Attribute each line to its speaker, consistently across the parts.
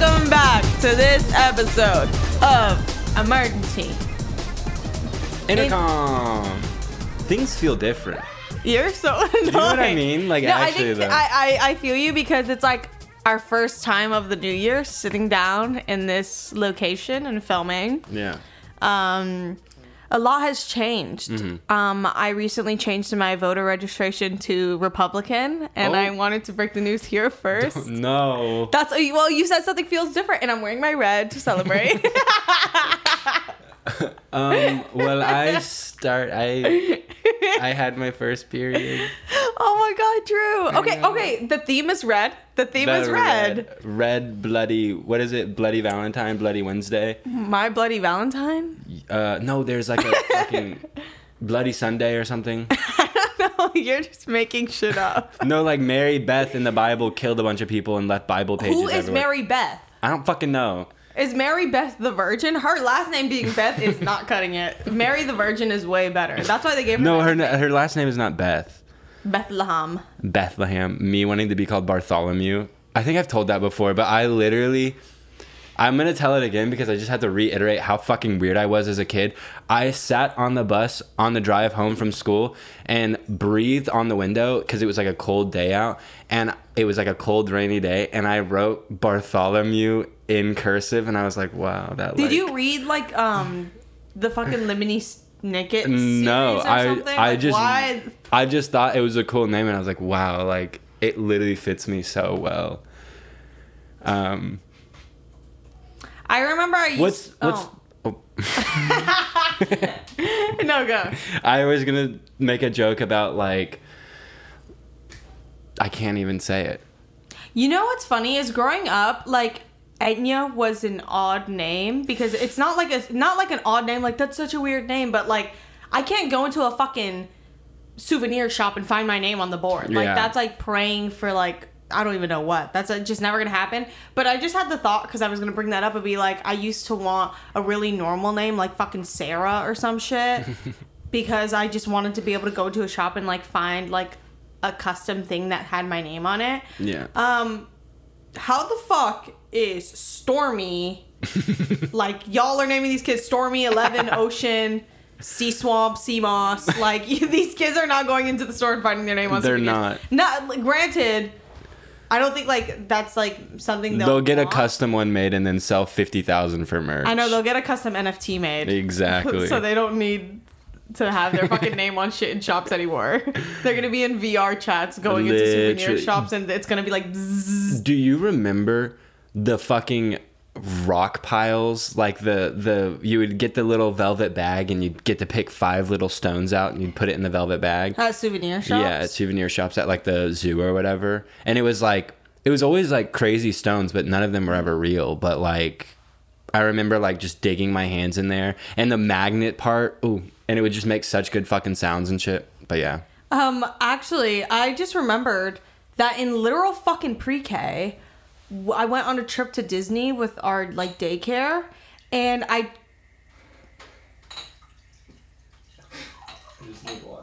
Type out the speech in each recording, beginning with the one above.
Speaker 1: Welcome back to this episode of Emergency.
Speaker 2: Intercom. Things feel different.
Speaker 1: You're so annoying.
Speaker 2: You know what I mean? Like
Speaker 1: no, I think
Speaker 2: though.
Speaker 1: I, I I feel you because it's like our first time of the new year sitting down in this location and filming.
Speaker 2: yeah.
Speaker 1: Um, a lot has changed.
Speaker 2: Mm-hmm.
Speaker 1: Um, I recently changed my voter registration to Republican, and
Speaker 2: Oh.
Speaker 1: I wanted to break the news here first.
Speaker 2: No.
Speaker 1: That's well, you said something feels different, and I'm wearing my red to celebrate.
Speaker 2: Um. Well, I start. I. I had my first period.
Speaker 1: oh my god, Drew. Okay, okay. The theme is red. The theme is
Speaker 2: The
Speaker 1: red.
Speaker 2: Red, bloody. What is it? Bloody Valentine, Bloody Wednesday.
Speaker 1: My bloody Valentine.
Speaker 2: Uh. No, there's like a fucking Bloody Sunday or something.
Speaker 1: no, you're just making shit up.
Speaker 2: No, like Mary Beth in the Bible killed a bunch of people and left Bible pages.
Speaker 1: Who is
Speaker 2: everywhere.
Speaker 1: Mary Beth?
Speaker 2: I don't fucking know.
Speaker 1: Is Mary Beth the Virgin? Her last name being Beth is not cutting it. Mary the Virgin is way better. That's why they gave her
Speaker 2: No, her
Speaker 1: name.
Speaker 2: her last name is not Beth.
Speaker 1: Bethlehem.
Speaker 2: Bethlehem, me wanting to be called Bartholomew. I think I've told that before, but I literally I'm gonna tell it again because I just had to reiterate how fucking weird I was as a kid. I sat on the bus on the drive home from school and breathed on the window because it was like a cold day out and it was like a cold rainy day and I wrote Bartholomew in cursive and I was like, wow, that
Speaker 1: Did
Speaker 2: like,
Speaker 1: you read like um the fucking Lemony Snicket
Speaker 2: No,
Speaker 1: or
Speaker 2: I
Speaker 1: something?
Speaker 2: I
Speaker 1: Like,
Speaker 2: just
Speaker 1: why?
Speaker 2: I just thought it was a cool name and I was like, wow, like it literally fits me so well. Um
Speaker 1: I remember I used.
Speaker 2: what's what's
Speaker 1: oh.
Speaker 2: oh.
Speaker 1: no go.
Speaker 2: I was gonna make a joke about like I can't even say it.
Speaker 1: You know what's funny is growing up, like Enya was an odd name because it's not like a not like an odd name. Like that's such a weird name, but like I can't go into a fucking souvenir shop and find my name on the board. Like
Speaker 2: Yeah.
Speaker 1: that's like praying for like I don't even know what. That's uh, just never gonna happen. But I just had the thought because I was gonna bring that up and be like, I used to want a really normal name like fucking Sarah or some shit because I just wanted to be able to go to a shop and like find like a custom thing that had my name on it.
Speaker 2: Yeah.
Speaker 1: Um, how the fuck is Stormy? like y'all are naming these kids Stormy, Eleven, Ocean, Sea Swamp, Sea Moss. Like these kids are not going into the store and finding their name on.
Speaker 2: They're not.
Speaker 1: Not granted. I don't think like that's like something they'll,
Speaker 2: They'll get a custom one made and then sell fifty thousand for merch.
Speaker 1: I know they'll get a custom NFT made.
Speaker 2: Exactly.
Speaker 1: so they don't need to have their fucking name on shit in shops anymore. They're gonna be in VR chats going into souvenir shops and it's gonna be like bzzz.
Speaker 2: Do you remember the fucking rock piles? Like the the you would get the little velvet bag and you'd get to pick five little stones out and you'd put it in the velvet bag.
Speaker 1: at souvenir shops.
Speaker 2: Yeah, at souvenir shops at like the zoo or whatever. And it was like it was always like crazy stones, but none of them were ever real. But like I remember like just digging my hands in there and the magnet part, ooh, and it would just make such good fucking sounds and shit. But yeah.
Speaker 1: Um, actually, I just remembered that in literal fucking pre-K, I went on a trip to Disney with our like daycare, and I.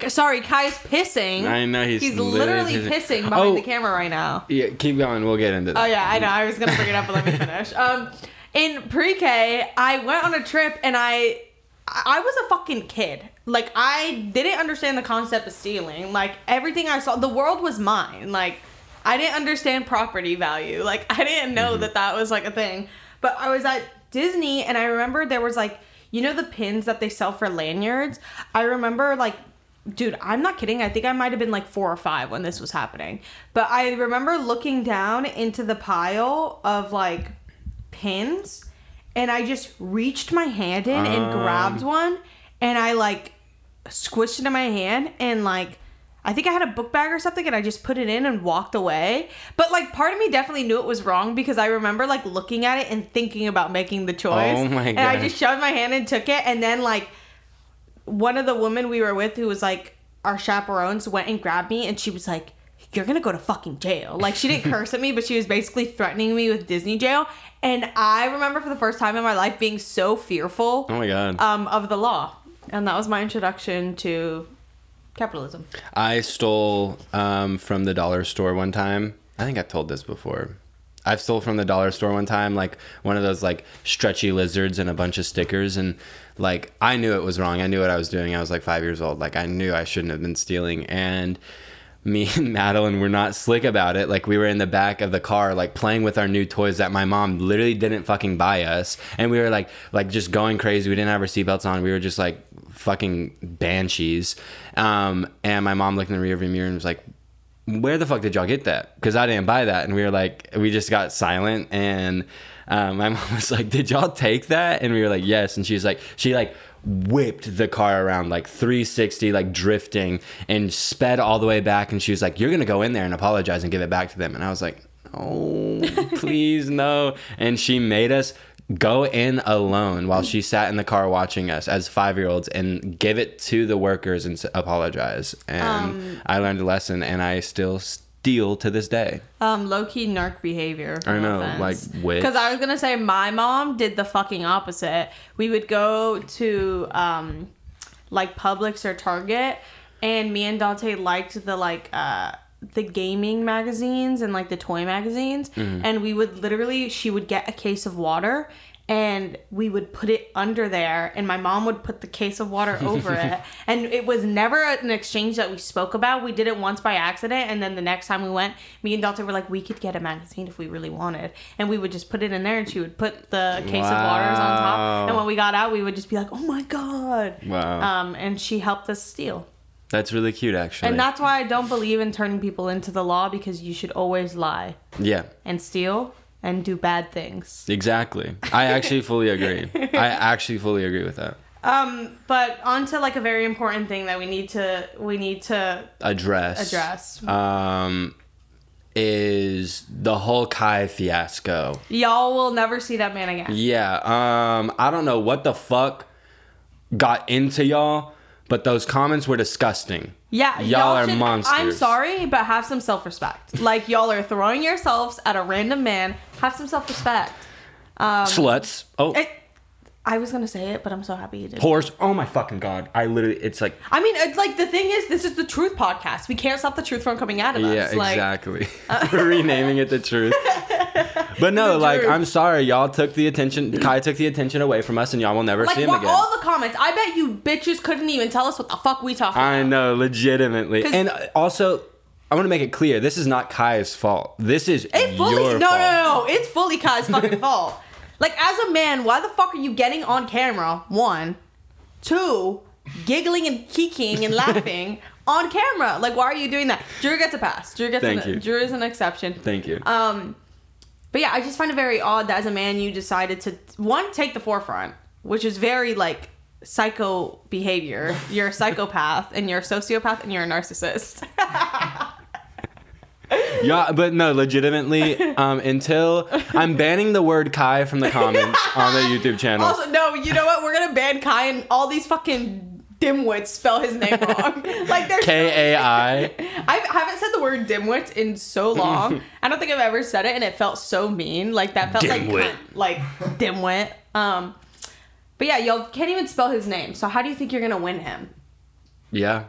Speaker 1: Sorry, Kai's pissing.
Speaker 2: I know he's
Speaker 1: he's
Speaker 2: literally
Speaker 1: literally
Speaker 2: pissing.
Speaker 1: pissing behind
Speaker 2: Oh.
Speaker 1: the camera right now.
Speaker 2: Yeah, keep going. We'll get into that.
Speaker 1: Oh yeah, I know. I was gonna bring it up, but let me finish. Um, in pre-K, I went on a trip and I, I was a fucking kid. Like I didn't understand the concept of stealing. Like everything I saw, the world was mine. Like I didn't understand property value. Like I didn't know mm-hmm. that that was like a thing. But I was at Disney and I remember there was like, you know, the pins that they sell for lanyards. I remember like dude, I'm not kidding. I think I might have been like four or five when this was happening. But I remember looking down into the pile of like pins, and I just reached my hand in and grabbed
Speaker 2: Um.
Speaker 1: one, and I like squished it in my hand, and like. I think I had a book bag or something and I just put it in and walked away. But like part of me definitely knew it was wrong because I remember like looking at it and thinking about making the choice.
Speaker 2: Oh my
Speaker 1: And I just shoved my hand and took it and then like one of the women we were with who was like our chaperones went and grabbed me and she was like you're gonna go to fucking jail like she didn't curse at me but she was basically threatening me with disney jail and i remember for the first time in my life being so fearful
Speaker 2: Oh my god.
Speaker 1: um, of the law and that was my introduction to capitalism
Speaker 2: I stole um, from the dollar store one time. I think I've told this before. I've stole from the dollar store one time, like one of those like stretchy lizards and a bunch of stickers, and like I knew it was wrong. I knew what I was doing. I was like five years old. Like I knew I shouldn't have been stealing, and me and Madeline were not slick about it. Like we were in the back of the car, like playing with our new toys that my mom literally didn't fucking buy us, and we were like, like just going crazy. We didn't have our seatbelts on. We were just like fucking banshees. Um, and my mom looked in the rearview mirror and was like, "Where the fuck did y'all get that? Because I didn't buy that." And we were like, we just got silent, and um, my mom was like, "Did y'all take that?" And we were like, "Yes." And she was like, she like whipped the car around like 360 like drifting and sped all the way back and she was like you're gonna go in there and apologize and give it back to them. And i was like oh please no. And she made us go in alone while she sat in the car watching us as five year olds and give it to the workers and apologize. And um, i learned a lesson and i still steal to this day
Speaker 1: um, low-key narc behavior
Speaker 2: I know, like, witch.
Speaker 1: because i was gonna say my mom did the fucking opposite we would go to um, like Publix or Target, and me and Dante liked the like uh the gaming magazines and like the toy magazines, and we would literally she would get a case of water. And we would put it under there, and my mom would put the case of water over it. And it was never an exchange that we spoke about. We did it once by accident, and then the next time we went, me and Dante were like, we could get a magazine if we really wanted. And we would just put it in there, and she would put the case of waters on top. And when we got out, we would just be like, oh my God.
Speaker 2: wow
Speaker 1: Um, and she helped us steal.
Speaker 2: that's really cute actually
Speaker 1: And that's why I don't believe in turning people into the law because you should always lie
Speaker 2: yeah
Speaker 1: and steal and do bad things.
Speaker 2: exactly i actually fully agree i actually fully agree with that
Speaker 1: Um, but on to like a very important thing that we need to we need to
Speaker 2: address
Speaker 1: address.
Speaker 2: um is the whole Kai fiasco.
Speaker 1: Y'all will never see that man again.
Speaker 2: Yeah, um I don't know what the fuck got into y'all, but those comments were disgusting.
Speaker 1: Yeah,
Speaker 2: Y'all are
Speaker 1: should-
Speaker 2: monsters.
Speaker 1: I'm sorry, but have some self respect. Like y'all are throwing yourselves at a random man. Have some self respect. Um,
Speaker 2: Sluts. Oh,
Speaker 1: it, I was gonna say it, but I'm so happy you did.
Speaker 2: horse. Oh my fucking god. I literally it's like
Speaker 1: I mean, it's like the thing is, this is the truth podcast. We can't stop the truth from coming out of
Speaker 2: yeah,
Speaker 1: us. Like,
Speaker 2: exactly. Uh, We're renaming it the truth. But no,
Speaker 1: The
Speaker 2: like
Speaker 1: truth.
Speaker 2: I'm sorry, y'all took the attention. Kai took the attention away from us, and y'all will never
Speaker 1: like
Speaker 2: see him again.
Speaker 1: all the comments. I bet you bitches couldn't even tell us what the fuck we talking
Speaker 2: I
Speaker 1: about.
Speaker 2: know, legitimately, And uh, also, I want to make it clear: this is not Kai's fault. This is
Speaker 1: It fully
Speaker 2: your
Speaker 1: no,
Speaker 2: fault.
Speaker 1: no, no, no. It's fully Kai's fucking fault. Like as a man, why the fuck are you getting on camera? One, two, giggling and kikiing and laughing on camera. Like why are you doing that? Drew gets a pass. Drew gets
Speaker 2: Thank
Speaker 1: an,
Speaker 2: you.
Speaker 1: Drew is an exception.
Speaker 2: Thank you.
Speaker 1: Um, but yeah, I just find it very odd that as a man you decided to one take the forefront, which is very like psycho behavior. You're a psychopath and you're a sociopath and you're a narcissist.
Speaker 2: yeah, but no, legitimately. Um, until I'm banning the word Kai from the comments on the YouTube channel.
Speaker 1: also, no, you know what? We're gonna ban Kai and all these fucking dimwits spell his name wrong. like there's
Speaker 2: K A I.
Speaker 1: I haven't said the word dimwit in so long. I don't think I've ever said it, and it felt so mean. Like that felt
Speaker 2: Dimwit.
Speaker 1: like cunt, like dimwit. Um, but yeah, y'all can't even spell his name. So how do you think you're gonna win him?
Speaker 2: Yeah.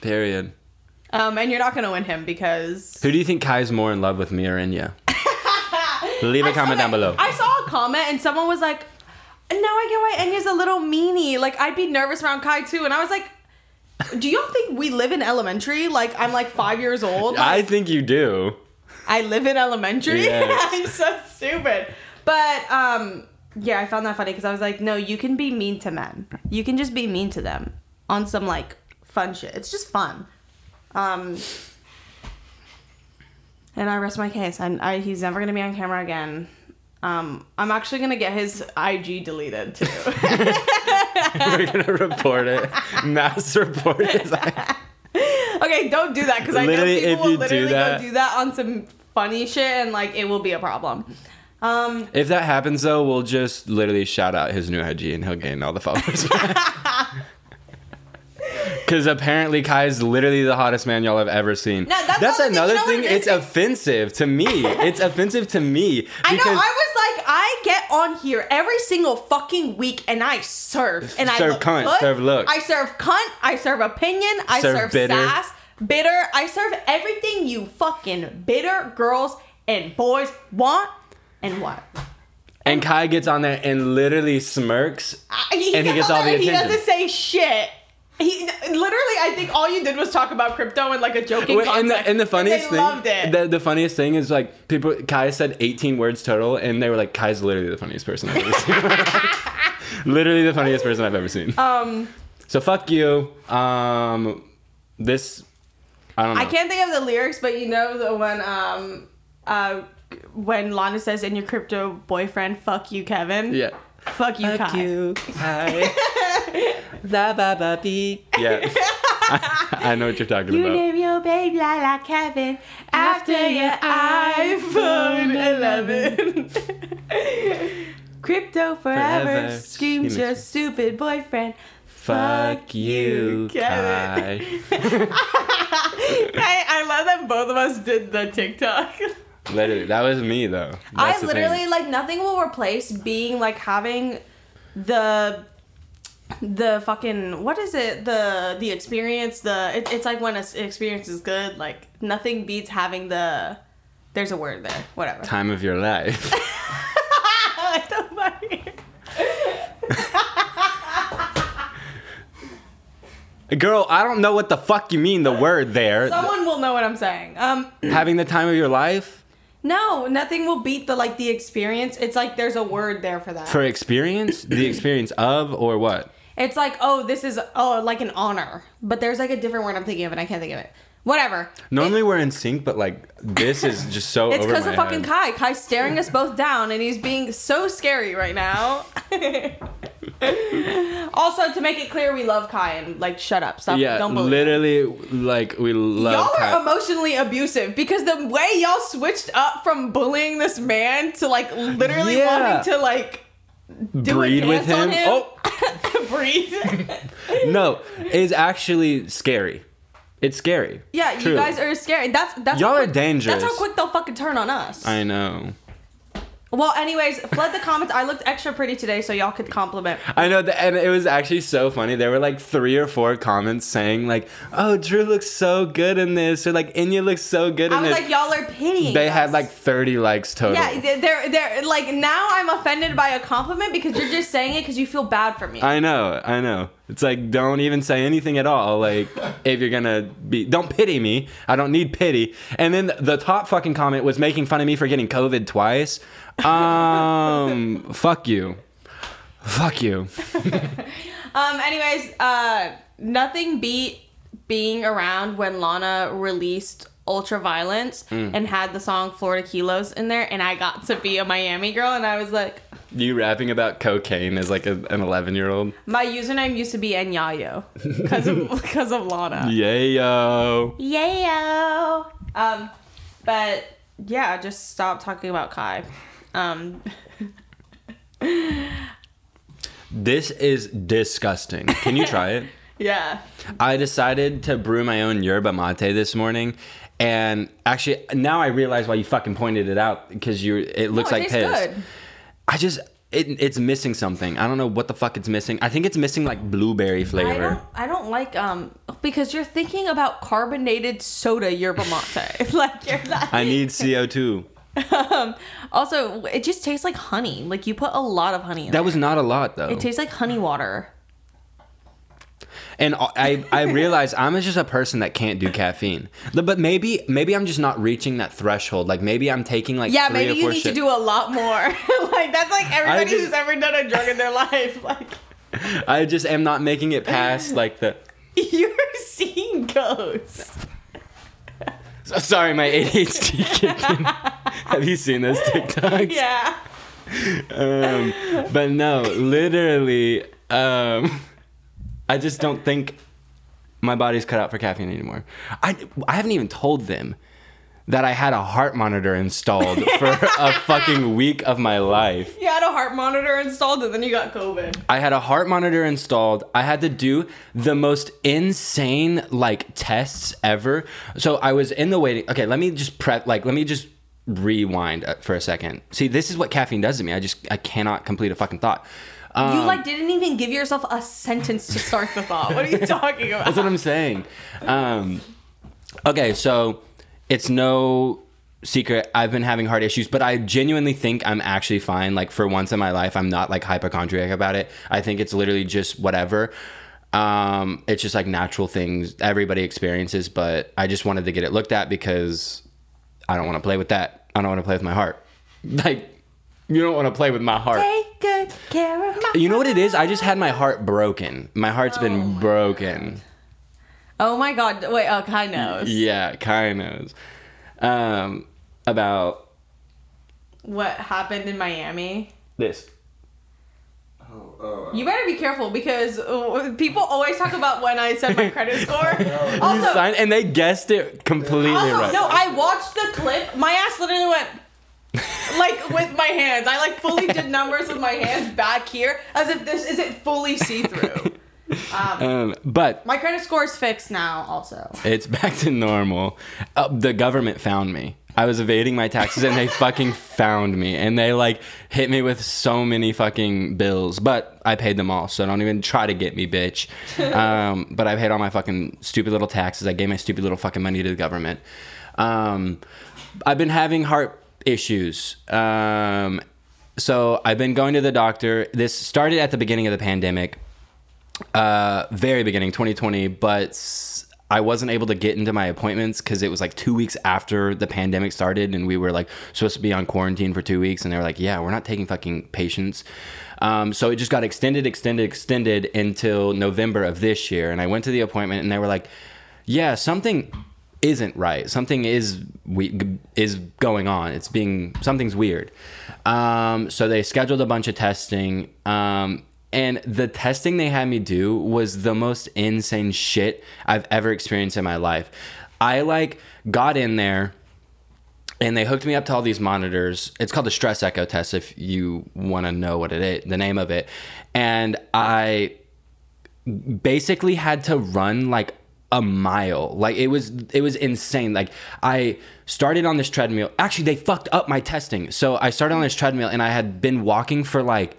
Speaker 2: Period.
Speaker 1: Um, and you're not gonna win him because
Speaker 2: Who do you think Kai's more in love with, me or Enya? Leave a
Speaker 1: I
Speaker 2: comment down
Speaker 1: that-
Speaker 2: below.
Speaker 1: I saw a comment and someone was like, "Now I get why Enya's a little meanie. Like I'd be nervous around Kai too." And I was like. Do y'all think we live in elementary? Like I'm like five years old. Like,
Speaker 2: I think you do.
Speaker 1: I live in elementary.
Speaker 2: Yes.
Speaker 1: I'm so stupid. But um yeah, I found that funny because I was like, no, you can be mean to men. You can just be mean to them on some like fun shit. It's just fun. Um and I rest my case. And I, he's never gonna be on camera again. Um, I'm actually gonna get his IG deleted too.
Speaker 2: We're gonna report it. Mass report his
Speaker 1: okay, don't do that because I know
Speaker 2: Literally,
Speaker 1: people
Speaker 2: if
Speaker 1: will
Speaker 2: you do
Speaker 1: literally
Speaker 2: that-
Speaker 1: go do that on some funny shit and like it will be a problem. Um,
Speaker 2: If that happens though, we'll just literally shout out his new IG and he'll gain all the followers. Because apparently Kai is literally the hottest man y'all have ever seen.
Speaker 1: No, that's not the thing.
Speaker 2: another
Speaker 1: You know
Speaker 2: thing. It's offensive to me. it's offensive to me.
Speaker 1: I know.
Speaker 2: because-
Speaker 1: I was like, I get on here every single fucking week and I serve and I
Speaker 2: Serve
Speaker 1: look
Speaker 2: cunt,
Speaker 1: good.
Speaker 2: serve look.
Speaker 1: I serve cunt. I serve opinion. I
Speaker 2: Serve
Speaker 1: serve,
Speaker 2: bitter.
Speaker 1: sass, bitter. I serve everything you fucking bitter girls and boys want and what.
Speaker 2: and Kai gets on there and literally smirks.
Speaker 1: I- He,
Speaker 2: And he gets all the
Speaker 1: there, He
Speaker 2: attention.
Speaker 1: doesn't say shit. He literally, I think all you did was talk about crypto in like a joking
Speaker 2: Wait, and, the,
Speaker 1: context.
Speaker 2: and the funniest
Speaker 1: they loved
Speaker 2: thing,
Speaker 1: it.
Speaker 2: the, the funniest thing is like people. Kai said 18 words total, and they were like, "Kai's literally the funniest person I've ever seen." literally the funniest person I've ever seen.
Speaker 1: um,
Speaker 2: So fuck you. Um, this I don't know.
Speaker 1: I can't think of the lyrics, but you know the one um uh when Lana says in your crypto boyfriend, fuck you, Kevin.
Speaker 2: Yeah.
Speaker 1: Fuck you, Kai.
Speaker 2: you, Kai. La ba ba bee. Yeah. I, I know what you're talking
Speaker 1: You
Speaker 2: about.
Speaker 1: You name your babe Lala Kevin after your iPhone 11. Crypto forever,
Speaker 2: Forever.
Speaker 1: screams your
Speaker 2: Screams.
Speaker 1: stupid boyfriend.
Speaker 2: Fuck you, Kai.
Speaker 1: I, I love that both of us did the TikTok.
Speaker 2: Literally, that was me though. That's
Speaker 1: I
Speaker 2: the thing.
Speaker 1: literally like nothing will replace being like having the the fucking what is it the the experience the it, it's like when an experience is good like nothing beats having the there's a word there whatever
Speaker 2: time of your life.
Speaker 1: What the fuck?
Speaker 2: Girl, I don't know what the fuck you mean the word there.
Speaker 1: someone will know what i'm saying um
Speaker 2: Having the time of your life
Speaker 1: no nothing will beat the like the experience it's like there's a word there for that
Speaker 2: for experience, the experience of or what?
Speaker 1: It's like, oh, this is oh like an honor, but there's like a different word I'm thinking of, and I can't think of it. Whatever.
Speaker 2: Normally we're in sync, but like this is just so.
Speaker 1: It's because
Speaker 2: my
Speaker 1: of fucking
Speaker 2: head.
Speaker 1: Kai. Kai's staring us both down, and he's being so scary right now. also, to make it clear, we love Kai, and like, shut up, stop,
Speaker 2: Yeah,
Speaker 1: don't believe.
Speaker 2: literally, like we love.
Speaker 1: Y'all
Speaker 2: Kai.
Speaker 1: are emotionally abusive because the way y'all switched up from bullying this man to like literally
Speaker 2: Yeah.
Speaker 1: wanting to like do
Speaker 2: breed
Speaker 1: a
Speaker 2: with him.
Speaker 1: him.
Speaker 2: Oh
Speaker 1: breed.
Speaker 2: no, is actually scary. It's scary.
Speaker 1: Yeah, you guys are scary. That's that's
Speaker 2: Y'all are dangerous.
Speaker 1: That's how quick they'll fucking turn on us.
Speaker 2: I know.
Speaker 1: Well, anyways, flood the comments. I looked extra pretty today, so y'all could compliment.
Speaker 2: I know, that, and it was actually so funny. There were like three or four comments saying like, "Oh, Drew looks so good in this," or like, "Enya looks so good in
Speaker 1: I was
Speaker 2: this."
Speaker 1: like, y'all are pitying.
Speaker 2: they
Speaker 1: us.
Speaker 2: had like 30 likes total.
Speaker 1: Yeah, they're they're like now I'm offended by a compliment because you're just saying it because you feel bad for me.
Speaker 2: I know, I know. It's like don't even say anything at all. Like if you're gonna be, don't pity me. I don't need pity. And then the top fucking comment was making fun of me for getting COVID twice. Um, fuck you, fuck you.
Speaker 1: Um. Anyways, uh, nothing beat being around when Lana released Ultraviolence
Speaker 2: Mm.
Speaker 1: and had the song Florida Kilos in there, and I got to be a Miami girl, and I was like,
Speaker 2: You rapping about cocaine as like a, an 11 year old?
Speaker 1: my username used to be Enyayo because of because of Lana.
Speaker 2: Yeah, yo.
Speaker 1: Yayo. Um, but yeah, just stop talking about Kai. Um,
Speaker 2: This is disgusting. Can you try it?
Speaker 1: yeah.
Speaker 2: I decided to brew my own yerba mate this morning. And actually, now I realize why you fucking pointed it out because you it looks
Speaker 1: No, it
Speaker 2: like piss.
Speaker 1: good.
Speaker 2: I just it, it's missing something. I don't know what the fuck it's missing. I think it's missing like blueberry
Speaker 1: I
Speaker 2: flavor.
Speaker 1: don't, I don't like um because you're thinking about carbonated soda yerba mate. like you're not.
Speaker 2: I need CO2.
Speaker 1: Um, also, it just tastes like honey. Like you put a lot of honey in
Speaker 2: That
Speaker 1: there.
Speaker 2: was not a lot though.
Speaker 1: It tastes like honey water.
Speaker 2: and I I realize I'm just a person that can't do caffeine. But maybe maybe I'm just not reaching that threshold. Like maybe I'm taking like
Speaker 1: Yeah, maybe you need
Speaker 2: shit-
Speaker 1: to do a lot more. like that's like everybody
Speaker 2: just-
Speaker 1: who's ever done a drug in their life. Like
Speaker 2: I just am not making it past like the
Speaker 1: you're seeing ghosts.
Speaker 2: Sorry, my ADHD kicked in. Have you seen those TikToks?
Speaker 1: Yeah.
Speaker 2: um, but no, literally, um, I just don't think my body's cut out for caffeine anymore. I, I haven't even told them that I had a heart monitor installed for a fucking week of my life.
Speaker 1: You had a heart monitor installed and then you got COVID.
Speaker 2: I had a heart monitor installed. I had to do the most insane like tests ever. So I was in the waiting. Okay, let me just prep. Like, let me just rewind uh, for a second. See, this is what caffeine does to me. I just I cannot complete a fucking thought. Um,
Speaker 1: you like didn't even give yourself a sentence to start the thought. What are you talking about?
Speaker 2: That's what I'm saying. Um, okay, so it's no secret I've been having heart issues, but I genuinely think I'm actually fine. Like for once in my life, I'm not like hypochondriac about it. I think it's literally just whatever. Um, it's just like natural things everybody experiences, but I just wanted to get it looked at because I don't want to play with that. I don't want to play with my heart. Like you don't want to play with my heart.
Speaker 1: Take good care of my
Speaker 2: You know what it is? I just had my heart broken. My heart's been broken.
Speaker 1: Oh my god. Wait, oh Kai knows.
Speaker 2: Yeah, Kai knows. Um, about
Speaker 1: What happened in Miami?
Speaker 2: this.
Speaker 1: Oh, oh, You better be careful because uh, people always talk about when I said my credit score.
Speaker 2: You
Speaker 1: also,
Speaker 2: signed, and they guessed it completely
Speaker 1: also
Speaker 2: right.
Speaker 1: no, I watched the clip. My ass literally went like with my hands. I like fully did numbers with my hands back here as if this isn't fully see through. Um,
Speaker 2: um, but
Speaker 1: my credit score is fixed now. Also,
Speaker 2: it's back to normal. Uh, the government found me. I was evading my taxes, and they fucking found me, and they like hit me with so many fucking bills. But I paid them all, so don't even try to get me, bitch. Um, but I paid all my fucking stupid little taxes. I gave my stupid little fucking money to the government. Um, I've been having heart issues. Um, so I've been going to the doctor. This started at the beginning of the pandemic, uh, very beginning, 2020, but I wasn't able to get into my appointments because it was like two weeks after the pandemic started, and we were like supposed to be on quarantine for two weeks, and they were like, "Yeah, we're not taking fucking patients." Um, so it just got extended, extended, extended until November of this year, and I went to the appointment, and they were like, "Yeah, something." isn't right. Something is we is going on. It's being something's weird. Um, so they scheduled a bunch of testing. Um, and the testing they had me do was the most insane shit I've ever experienced in my life. I like got in there and they hooked me up to all these monitors. It's called the stress echo test if you want to know what it is, the name of it. And I basically had to run like a mile like it was it was insane like i started on this treadmill actually they fucked up my testing so i started on this treadmill and i had been walking for like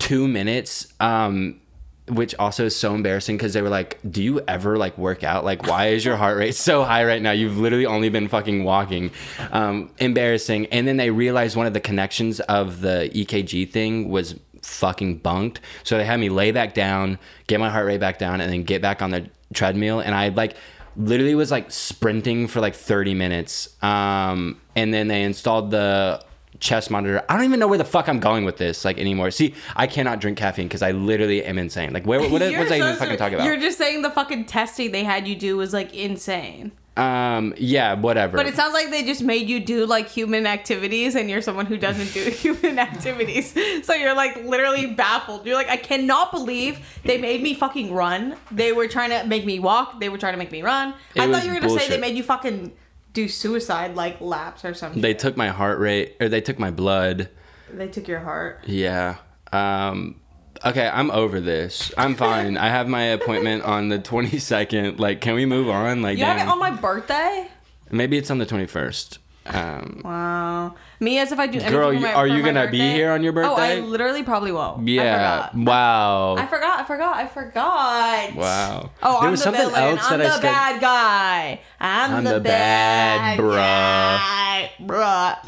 Speaker 2: two minutes um which also is so embarrassing because they were like do you ever like work out like why is your heart rate so high right now you've literally only been fucking walking um embarrassing and then they realized one of the connections of the ekg thing was fucking bunked. So they had me lay back down, get my heart rate back down, and then get back on the treadmill. And I like literally was like sprinting for like 30 minutes. Um, and then they installed the chest monitor. I don't even know where the fuck I'm going with this like anymore. See, I cannot drink caffeine because I literally am insane. Like where what, was I even fucking talking about?
Speaker 1: You're just saying the fucking testing they had you do was like insane.
Speaker 2: um, yeah, whatever.
Speaker 1: But it sounds like they just made you do like human activities and you're someone who doesn't do human activities. So you're like literally baffled. You're like, I cannot believe they made me fucking run. They were trying to make me walk. They were trying to make me run.
Speaker 2: It
Speaker 1: I thought you were gonna say they made you fucking do suicide like laps or something.
Speaker 2: they took my heart rate or they took my blood.
Speaker 1: They took your heart.
Speaker 2: Yeah. Um okay, I'm over this. I'm fine. I have my appointment on the 22nd. Like can we move on? Like
Speaker 1: You have it on my birthday?
Speaker 2: Maybe it's on the 21st. Um,
Speaker 1: wow. Me as if I do. anything.
Speaker 2: Girl, you,
Speaker 1: my,
Speaker 2: are you gonna
Speaker 1: birthday.
Speaker 2: be here on your birthday?
Speaker 1: Oh, I literally probably won't.
Speaker 2: Yeah.
Speaker 1: I
Speaker 2: wow.
Speaker 1: I forgot. I forgot. I forgot.
Speaker 2: Wow.
Speaker 1: Oh,
Speaker 2: there
Speaker 1: I'm
Speaker 2: was
Speaker 1: the
Speaker 2: something
Speaker 1: villain.
Speaker 2: else
Speaker 1: I'm
Speaker 2: that
Speaker 1: the
Speaker 2: I said.
Speaker 1: bad guy. I'm,
Speaker 2: I'm
Speaker 1: the,
Speaker 2: the, bad,
Speaker 1: bad
Speaker 2: bruh.
Speaker 1: Bruh.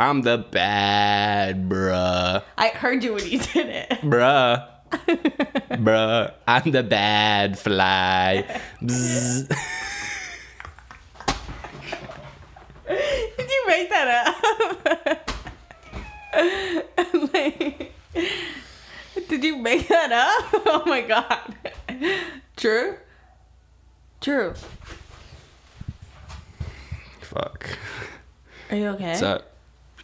Speaker 2: I'm the bad bruh.
Speaker 1: I heard you when you did it.
Speaker 2: Bruh. bruh. I'm the bad fly. Bzz.
Speaker 1: Did you make that up? Like, did you make that up? Oh my god. True. True.
Speaker 2: Fuck.
Speaker 1: Are you okay?
Speaker 2: What's up?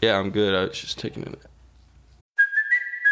Speaker 2: Yeah, I'm good. I was just taking it.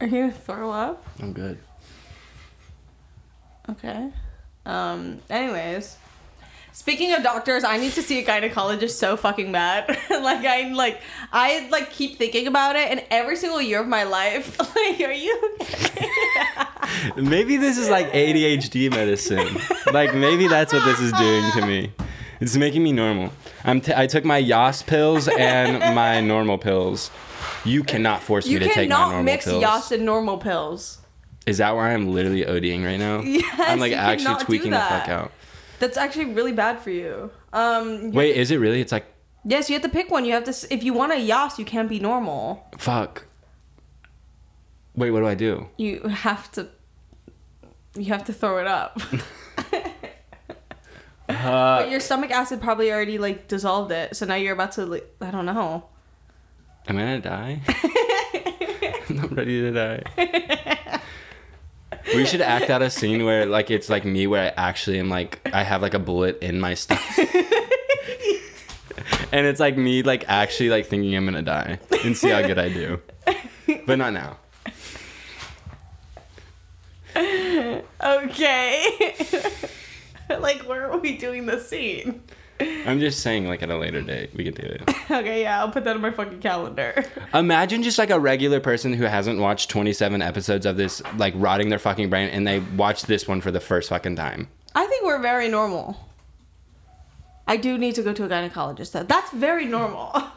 Speaker 1: Are you gonna throw up?
Speaker 2: I'm good.
Speaker 1: Okay. Um. Anyways, speaking of doctors, I need to see a gynecologist so fucking bad. like I like I like keep thinking about it, and every single year of my life, like, are you? okay?
Speaker 2: Maybe this is like ADHD medicine. like maybe that's what this is doing to me. It's making me normal. I'm t- I took my Yas pills and my normal pills. You cannot force
Speaker 1: you
Speaker 2: me to take my
Speaker 1: cannot
Speaker 2: normal
Speaker 1: mix
Speaker 2: pills.
Speaker 1: Yas and normal pills.
Speaker 2: Is that why I'm literally ODing right now?
Speaker 1: Yes,
Speaker 2: I'm like actually tweaking the fuck out.
Speaker 1: That's actually really bad for you. Um.
Speaker 2: Wait, is it really? It's like
Speaker 1: Yes, you have to pick one. You have to. If you want a Yas, you can't be normal.
Speaker 2: fuck. Wait, what do I do?
Speaker 1: You have to. You have to throw it up.
Speaker 2: Uh,
Speaker 1: but your stomach acid probably already like dissolved it, so now you're about to. Like, I don't know.
Speaker 2: Am I gonna die? I'm not ready to die. We should act out a scene where like it's like me where I actually am like I have like a bullet in my stomach. and it's like me like actually like thinking I'm gonna die and see how good I do. But not now.
Speaker 1: Okay. like, where are we doing the scene?
Speaker 2: I'm just saying like at a later date we can do it.
Speaker 1: Okay, yeah, I'll put that on my fucking calendar.
Speaker 2: Imagine just like a regular person who hasn't watched 27 episodes of this like rotting their fucking brain and they watch this one for the first fucking time.
Speaker 1: I think we're very normal. I do need to go to a gynecologist though. That's very normal.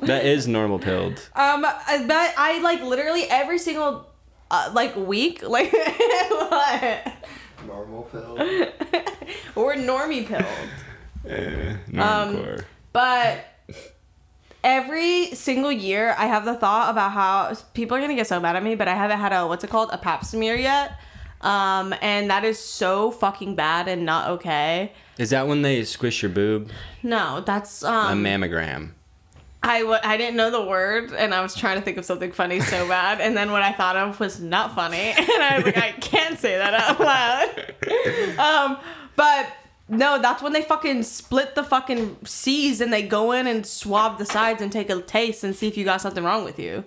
Speaker 2: That is normal pilled.
Speaker 1: Um, I- but I like literally every single uh, like week, like what?
Speaker 3: Normal pill.
Speaker 1: We're normie pilled.
Speaker 2: Uh, normcore.
Speaker 1: But every single year, I have the thought about how people are gonna get so mad at me, but I haven't had a what's it called a Pap smear yet. Um, and that is so fucking bad and not okay.
Speaker 2: Is that when they squish your boob?
Speaker 1: No, that's um,
Speaker 2: A
Speaker 1: um.
Speaker 2: mammogram.
Speaker 1: I w- I didn't know the word, and I was trying to think of something funny so bad, and then what I thought of was not funny, and I was like, I can't say that out loud. um, but no, that's when they fucking split the fucking C's and they go in and swab the sides and take a taste and see if you got something wrong with you.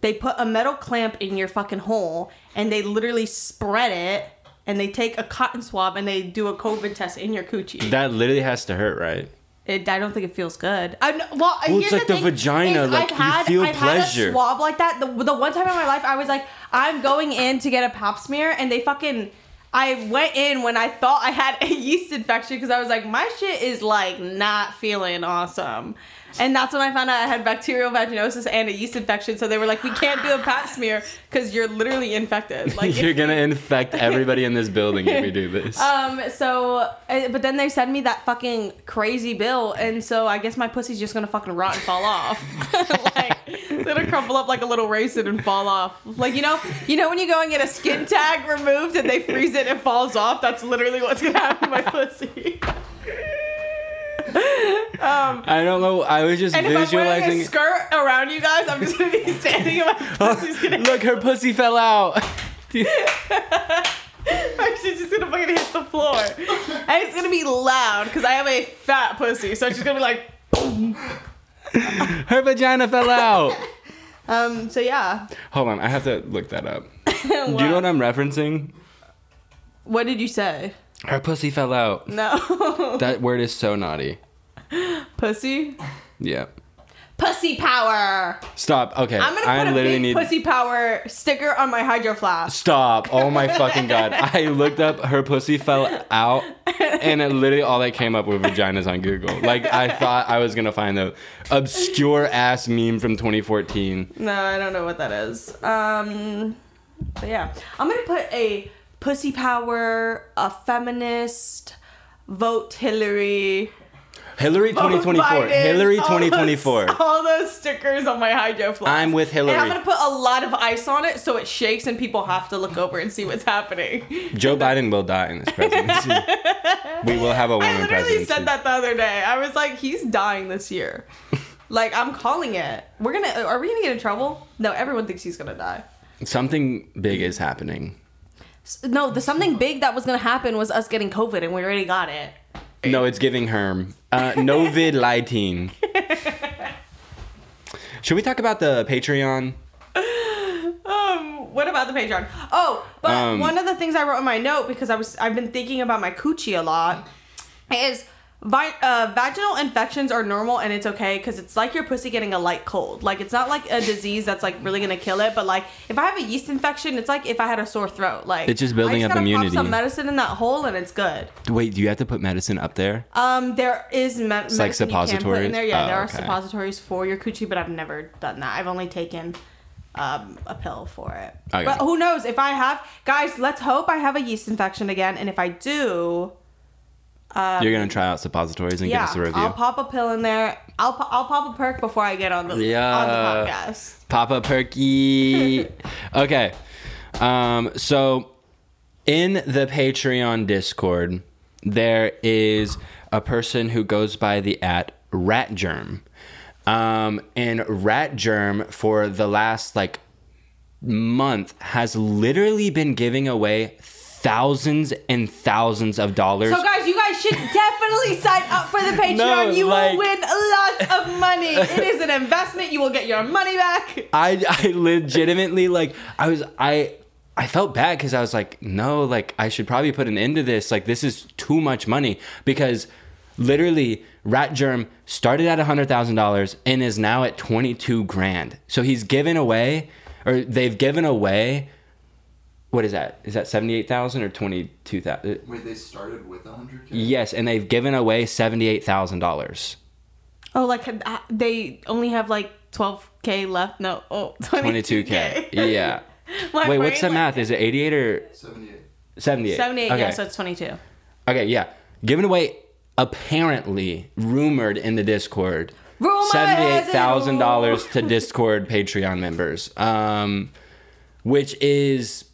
Speaker 1: They put a metal clamp in your fucking hole and they literally spread it and they take a cotton swab and they do a COVID test in your coochie.
Speaker 2: That literally has to hurt, right?
Speaker 1: It, I don't think it feels good. I well,
Speaker 2: Well, it's like the
Speaker 1: thing
Speaker 2: vagina, like, you feel
Speaker 1: I've
Speaker 2: pleasure.
Speaker 1: Had a swab like that. The, the one time in my life, I was like, I'm going in to get a pap smear, and they fucking. I went in when I thought I had a yeast infection because I was like, my shit is like not feeling awesome. And that's when I found out I had bacterial vaginosis and a yeast infection. So they were like, we can't do a pap smear because you're literally infected. Like
Speaker 2: You're gonna infect everybody in this building if we do this.
Speaker 1: um. So, uh, but then they send me that fucking crazy bill, and so I guess my pussy's just gonna fucking rot and fall off. like, it's gonna crumple up like a little raisin and fall off. Like you know, you know when you go and get a skin tag removed and they freeze it and it falls off. That's literally what's gonna happen to my pussy.
Speaker 2: Um, I don't know. I was just
Speaker 1: And if I'm wearing a skirt around you guys, I'm just gonna be standing and my pussy's gonna.
Speaker 2: Look, her pussy fell out.
Speaker 1: Shit's just gonna fucking hit the floor, and it's gonna be loud because I have a fat pussy, so she's gonna be like.
Speaker 2: Her vagina fell out.
Speaker 1: Um. So yeah.
Speaker 2: Hold on, I have to look that up. Do you know what I'm referencing?
Speaker 1: What did you say?
Speaker 2: Her pussy fell out.
Speaker 1: No.
Speaker 2: That word is so naughty.
Speaker 1: pussy?
Speaker 2: Yeah.
Speaker 1: Pussy power.
Speaker 2: Stop. Okay.
Speaker 1: I'm gonna put a
Speaker 2: literally
Speaker 1: big
Speaker 2: need.
Speaker 1: pussy power sticker on my hydro flask.
Speaker 2: Stop. Oh my fucking god. I looked up her pussy fell out and it literally all that came up were vaginas on Google. Like I thought I was gonna find the obscure ass meme from 2014.
Speaker 1: No, I don't know what that is. Um, but yeah, I'm gonna put a pussy power, a feminist, vote Hillary.
Speaker 2: Hillary 2024.
Speaker 1: Biden,
Speaker 2: Hillary
Speaker 1: all those-
Speaker 2: 2024.
Speaker 1: All stickers on my hydro flask.
Speaker 2: I'm with Hillary.
Speaker 1: And I'm gonna put a lot of ice on it so it shakes and people have to look over and see what's happening.
Speaker 2: Joe Biden will die in this presidency. we will have a woman president.
Speaker 1: I literally
Speaker 2: presidency.
Speaker 1: said that the other day. I was like, he's dying this year. like I'm calling it. We're gonna. Are we gonna get in trouble? No, everyone thinks he's gonna die.
Speaker 2: Something big is happening.
Speaker 1: No, the something big that was gonna happen was us getting COVID, and we already got it.
Speaker 2: No, it's giving herm. Uh, Novid Lighting. Should we talk about the Patreon?
Speaker 1: Um, what about the Patreon? Oh, but
Speaker 2: Um,
Speaker 1: one of the things I wrote in my note because I was I've been thinking about my coochie a lot is vi- uh, vaginal infections are normal and it's okay because it's like your pussy getting a light cold. Like it's not like a disease that's like really gonna kill it, but like if I have a yeast infection, it's like if I had a sore throat. Like
Speaker 2: It's just building
Speaker 1: I
Speaker 2: up
Speaker 1: gotta
Speaker 2: immunity.
Speaker 1: Pop some medicine in that hole and it's good.
Speaker 2: Wait, do you have to put medicine up there?
Speaker 1: Um, there is me- medicine
Speaker 2: like
Speaker 1: you can put in
Speaker 2: suppositories?
Speaker 1: there. Yeah,
Speaker 2: Oh,
Speaker 1: there are
Speaker 2: okay.
Speaker 1: suppositories for your coochie, but I've never done that. I've only taken um, a pill for it.
Speaker 2: Okay.
Speaker 1: But who knows? If I have, guys, let's hope I have a yeast infection again, and if I do,
Speaker 2: You're gonna try out suppositories and
Speaker 1: yeah,
Speaker 2: give us a review.
Speaker 1: I'll pop a pill in there. I'll I'll pop a perk before I get on the
Speaker 2: Yeah.
Speaker 1: on the podcast.
Speaker 2: Papa Perky. okay. Um, so in the Patreon Discord, there is a person who goes by the at Rat Germ, Um, and Rat Germ for the last like month has literally been giving away thousands and thousands of dollars.
Speaker 1: So guys, you guys should definitely sign up for the Patreon.
Speaker 2: No,
Speaker 1: you
Speaker 2: like-
Speaker 1: will win lots of money. It is an investment. You will get your money back.
Speaker 2: I I legitimately like I was I I felt bad because I was like, no, like I should probably put an end to this. Like this is too much money because literally Rat Germ started at hundred thousand dollars and is now at twenty two grand. So he's given away, or they've given away. What is that? Is that seventy eight thousand or twenty two thousand?
Speaker 3: Wait, they started with a 100k?
Speaker 2: Yes, and they've given away seventy eight thousand dollars.
Speaker 1: Oh, like uh, they only have like 12k left. No, oh,
Speaker 2: 22k.
Speaker 1: 22K.
Speaker 2: Yeah.
Speaker 1: My
Speaker 2: Wait, what's the
Speaker 1: brain,
Speaker 2: math? Is it 88 or
Speaker 3: 78.
Speaker 2: 78?
Speaker 1: 78.
Speaker 2: Okay.
Speaker 1: Yeah, so it's 22.
Speaker 2: Okay, yeah. Given away, apparently, rumored in the Discord,
Speaker 1: Rumor
Speaker 2: $78,000 to Discord Patreon members, um, which is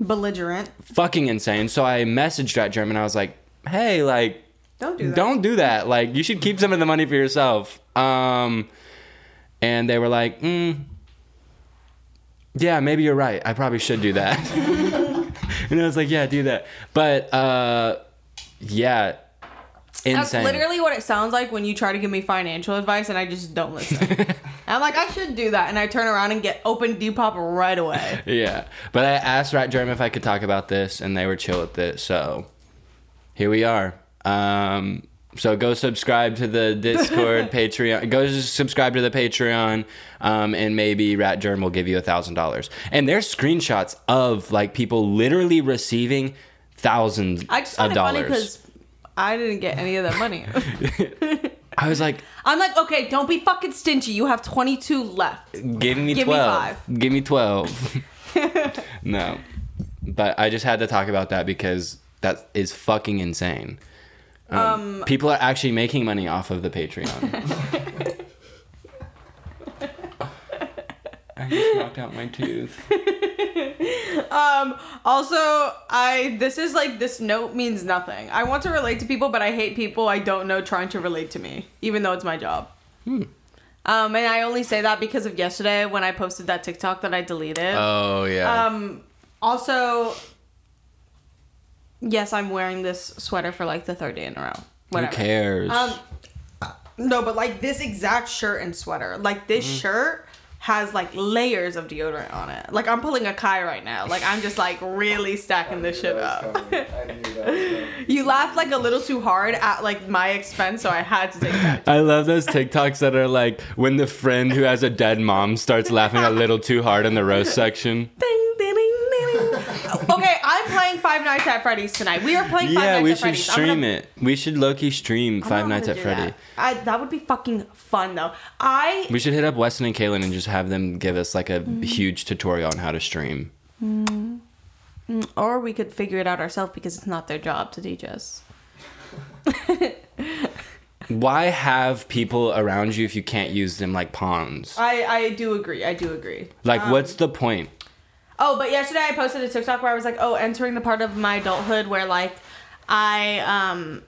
Speaker 1: Belligerent.
Speaker 2: fucking insane. So I messaged that German. I was like, hey, like,
Speaker 1: Don't do that.
Speaker 2: don't do that. Like, you should keep some of the money for yourself. Um, and they were like, mm, yeah, maybe you're right. I probably should do that. and I was like, yeah, do that. But uh, yeah, insane.
Speaker 1: That's literally what it sounds like when you try to give me financial advice and I just don't listen. I'm like, I should do that. And I turn around and get open Depop right away.
Speaker 2: yeah, but I asked Rat Germ if I could talk about this, and they were chill with it. So here we are. Um, so go subscribe to the Discord, Patreon. Go subscribe to the Patreon, um, and maybe Rat Germ will give you a thousand dollars. And there's screenshots of like people literally receiving thousands
Speaker 1: I just
Speaker 2: of
Speaker 1: it
Speaker 2: dollars.
Speaker 1: because I didn't get any of that money.
Speaker 2: I was like,
Speaker 1: I'm like, okay, don't be fucking stingy. You have 22 left.
Speaker 2: give me
Speaker 1: Give me
Speaker 2: 12
Speaker 1: five.
Speaker 2: give me 12 no but i just had to talk about that because that is fucking insane um, people are actually making money off of the patreon i just knocked out my tooth
Speaker 1: Um, also, I this is like this note means nothing. I want to relate to people, but I hate people I don't know trying to relate to me, even though it's my job.
Speaker 2: Hmm.
Speaker 1: Um, and I only say that because of yesterday when I posted that TikTok that I deleted.
Speaker 2: oh yeah
Speaker 1: Um, also, yes, I'm wearing this sweater for like the third day in a row.
Speaker 2: who cares
Speaker 1: Um, no, but like this exact shirt and sweater, like this
Speaker 2: Mm-hmm.
Speaker 1: shirt has like layers of deodorant on it. Like I'm pulling a Kai right now. Like I'm just like really stacking this shit up. you laughed like a little too hard at like my expense, so I had to take that.
Speaker 2: I love those TikToks that are like when the friend who has a dead mom starts laughing a little too hard in the roast section.
Speaker 1: Ding, ding, ding, ding. Playing Five Nights at Freddy's tonight. We are playing Five
Speaker 2: Yeah,
Speaker 1: Nights
Speaker 2: we
Speaker 1: at
Speaker 2: should
Speaker 1: Freddy's. I'm
Speaker 2: stream
Speaker 1: gonna-
Speaker 2: it. We should low-key stream
Speaker 1: I'm
Speaker 2: Five Nights at
Speaker 1: do
Speaker 2: Freddy.
Speaker 1: That. I, that would be fucking fun though. I
Speaker 2: We should hit up Weston and Kaylin and just have them give us like a
Speaker 1: Mm-hmm.
Speaker 2: huge tutorial on how to stream.
Speaker 1: Or we could figure it out ourselves because it's not their job to teach us.
Speaker 2: Why have people around you if you can't use them like pawns?
Speaker 1: I I do agree. I do agree.
Speaker 2: Like, what's the point?
Speaker 1: Oh, but yesterday I posted a TikTok where I was like, oh, entering the part of my adulthood where like I um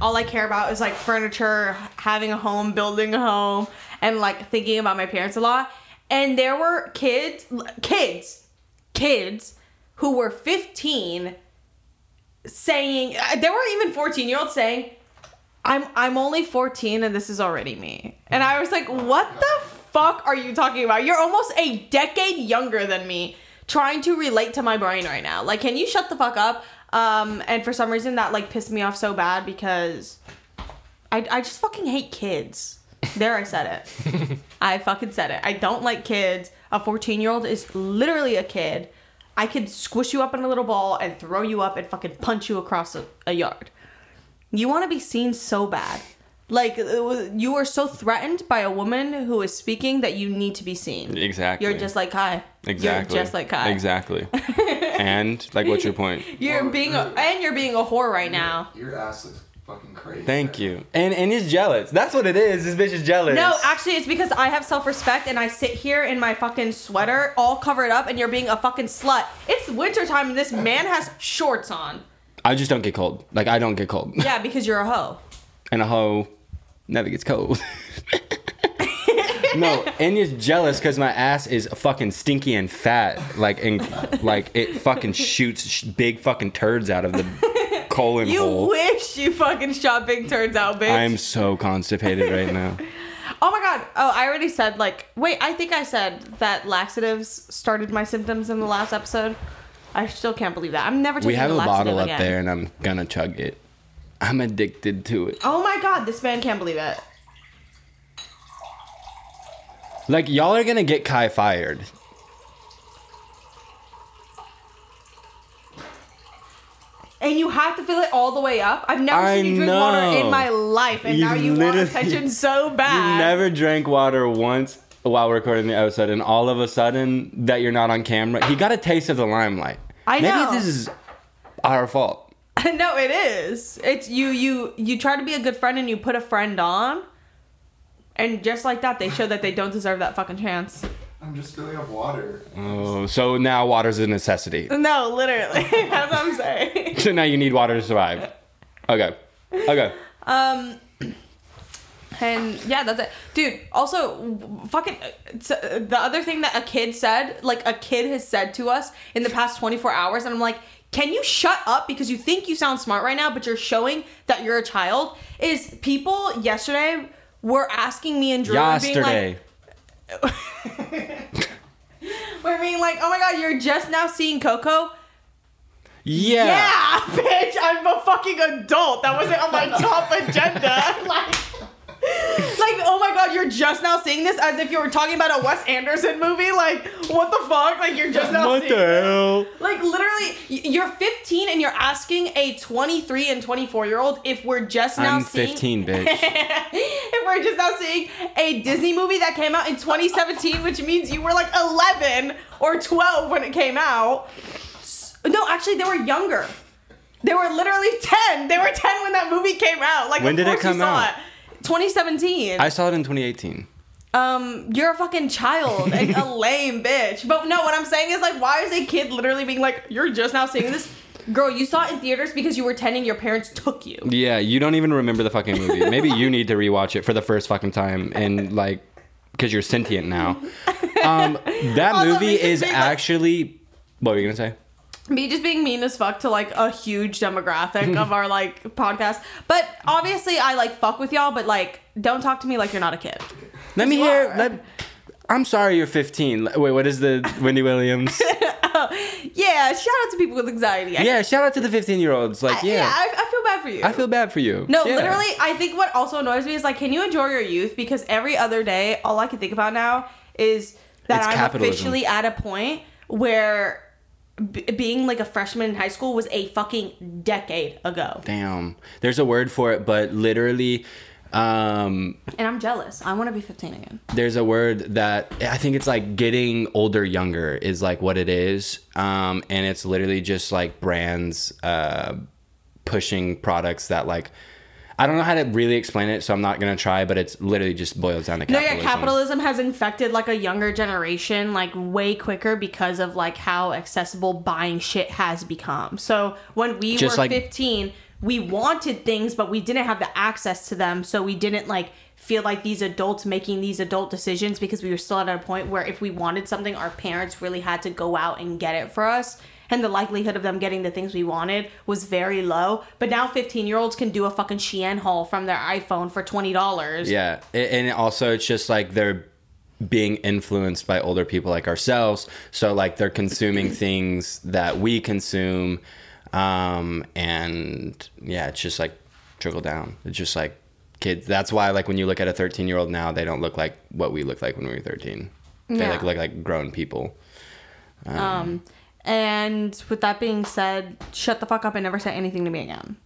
Speaker 1: all I care about is like furniture, having a home, building a home, and like thinking about my parents a lot. And there were kids, kids, kids who were 15 saying uh, there were even 14 year olds saying I'm I'm only 14 and this is already me. And I was like, what the fuck are you talking about? You're almost a decade younger than me trying to relate to my brain right now. Like, can you shut the fuck up? Um, and for some reason that like pissed me off so bad because I, I just fucking hate kids. There I said it. I fucking said it. I don't like kids. A 14 year old is literally a kid. I could squish you up in a little ball and throw you up and fucking punch you across a, a yard. You want to be seen so bad. Like it was- you are so threatened by a woman who is speaking that you need to be seen.
Speaker 2: Exactly.
Speaker 1: You're just like Kai.
Speaker 2: Exactly.
Speaker 1: You're just like Kai.
Speaker 2: Exactly. and like, what's your point?
Speaker 1: You're being a, and you're being a whore right now.
Speaker 3: Your ass looks fucking crazy.
Speaker 2: Thank you. And and he's jealous. That's what it is. This bitch is jealous.
Speaker 1: No, actually, it's because I have self respect and I sit here in my fucking sweater, all covered up, and you're being a fucking slut. It's wintertime and this man has shorts on.
Speaker 2: I just don't get cold. Like I don't get cold.
Speaker 1: Yeah, because you're a hoe.
Speaker 2: and a hoe never gets cold. no, Enya's jealous because my ass is fucking stinky and fat. Like and like it fucking shoots sh- big fucking turds out of the colon
Speaker 1: You
Speaker 2: hole.
Speaker 1: wish you fucking shot big turns out, bitch.
Speaker 2: I'm so constipated right now.
Speaker 1: Oh my god. Oh, I already said like wait, I think I said that laxatives started my symptoms in the last episode. I still can't believe that. I'm never taking
Speaker 2: We have
Speaker 1: a
Speaker 2: a
Speaker 1: laxative
Speaker 2: bottle up
Speaker 1: again.
Speaker 2: there, and I'm gonna chug it. I'm addicted to it.
Speaker 1: Oh my god, this man can't believe it.
Speaker 2: Like y'all are gonna get Kai fired.
Speaker 1: And you have to fill it all the way up. I've never
Speaker 2: I
Speaker 1: seen you drink water in my life, and
Speaker 2: You
Speaker 1: now you want attention so bad.
Speaker 2: You never drank water once while recording the episode, and all of a sudden that you're not on camera, he got a taste of the limelight.
Speaker 1: I
Speaker 2: Maybe
Speaker 1: know.
Speaker 2: this is our fault.
Speaker 1: no, it is. It's you. You you try to be a good friend, and you put a friend on, and just like that, they show that they don't deserve that fucking chance.
Speaker 3: I'm just filling up water.
Speaker 2: Oh, so now water's a necessity.
Speaker 1: No, literally, that's what I'm saying.
Speaker 2: So now you need water to survive. Okay. Okay.
Speaker 1: Um, and yeah, that's it, dude. Also, fucking uh, so, uh, the other thing that a kid said, like a kid has said to us in the past 24 hours, and I'm like, can you shut up because you think you sound smart right now, but you're showing that you're a child? Is people yesterday were asking me and Drew, being
Speaker 2: Yesterday.
Speaker 1: like, we're being like, oh my god, you're just now seeing Coco.
Speaker 2: yeah.
Speaker 1: Yeah, bitch, I'm a fucking adult. That wasn't on my top agenda. like, like, oh my god, you're just now seeing this as if you were talking about a Wes Anderson movie. Like, what the fuck? Like, you're just now
Speaker 2: What
Speaker 1: seeing
Speaker 2: the
Speaker 1: this?
Speaker 2: hell?
Speaker 1: Like, literally, you're 15 and you're asking a 23 and 24 year old if we're just now
Speaker 2: I'm
Speaker 1: seeing.
Speaker 2: 15, bitch.
Speaker 1: if we're just now seeing a Disney movie that came out in 2017, which means you were like 11 or 12 when it came out. No, actually, they were younger. They were literally 10. They were 10 when that movie came out. Like,
Speaker 2: When
Speaker 1: of
Speaker 2: did it
Speaker 1: you
Speaker 2: come
Speaker 1: saw
Speaker 2: out?
Speaker 1: It. 2017.
Speaker 2: I saw it in 2018.
Speaker 1: um, you're a fucking child and a lame bitch. But no, what I'm saying is like, why is a kid literally being like, you're just now seeing this? Girl, you saw it in theaters because you were 10 and your parents took you.
Speaker 2: Yeah, you don't even remember the fucking movie. Maybe you need to rewatch it for the first fucking time and like because you're sentient now. Um, that movie is
Speaker 1: being like-
Speaker 2: actually. What were you gonna say?
Speaker 1: Me just being mean as fuck to like a huge demographic of our like podcast. But obviously I like fuck with y'all, but like don't talk to me like you're not a kid.
Speaker 2: Let me hear.
Speaker 1: are.
Speaker 2: Let, I'm sorry, you're 15. Wait, what is the Wendy Williams?
Speaker 1: Oh, yeah, shout out to people with anxiety. I-
Speaker 2: yeah, shout out to the 15 year olds. Like,
Speaker 1: yeah,
Speaker 2: yeah,
Speaker 1: I, I feel bad for you.
Speaker 2: I feel bad for you.
Speaker 1: No,
Speaker 2: Yeah.
Speaker 1: literally, I think what also annoys me is like, can you enjoy your youth? Because every other day, all I can think about now is that
Speaker 2: It's
Speaker 1: I'm
Speaker 2: capitalism.
Speaker 1: officially at a point where b- being like a freshman in high school was a fucking decade ago.
Speaker 2: Damn. There's a word for it, but literally, um,
Speaker 1: And I'm jealous. I want to be 15 again.
Speaker 2: there's a word that I think it's like getting older younger is like what it is. Um, and it's literally just like brands uh, pushing products that like I don't know how to really explain it, so I'm not gonna try. But it's literally just boils down to
Speaker 1: No,
Speaker 2: capitalism.
Speaker 1: yeah, capitalism has infected like a younger generation like way quicker because of like how accessible buying shit has become. So when we
Speaker 2: Just
Speaker 1: were
Speaker 2: like-
Speaker 1: 15, we wanted things, but we didn't have the access to them, so we didn't like feel like these adults making these adult decisions because we were still at a point where if we wanted something, our parents really had to go out and get it for us. And the likelihood of them getting the things we wanted was very low. But now 15 year olds can do a fucking Shein haul from their iPhone for $20.
Speaker 2: Yeah, and also it's just like they're being influenced by older people like ourselves. So like they're consuming things that we consume, um, and yeah, it's just like trickle down. It's just like kids. That's why like when you look at a 13 year old now, they don't look like what we looked like when we were 13. They
Speaker 1: Yeah.
Speaker 2: like look like grown people.
Speaker 1: And with that being said, shut the fuck up and never say anything to me again.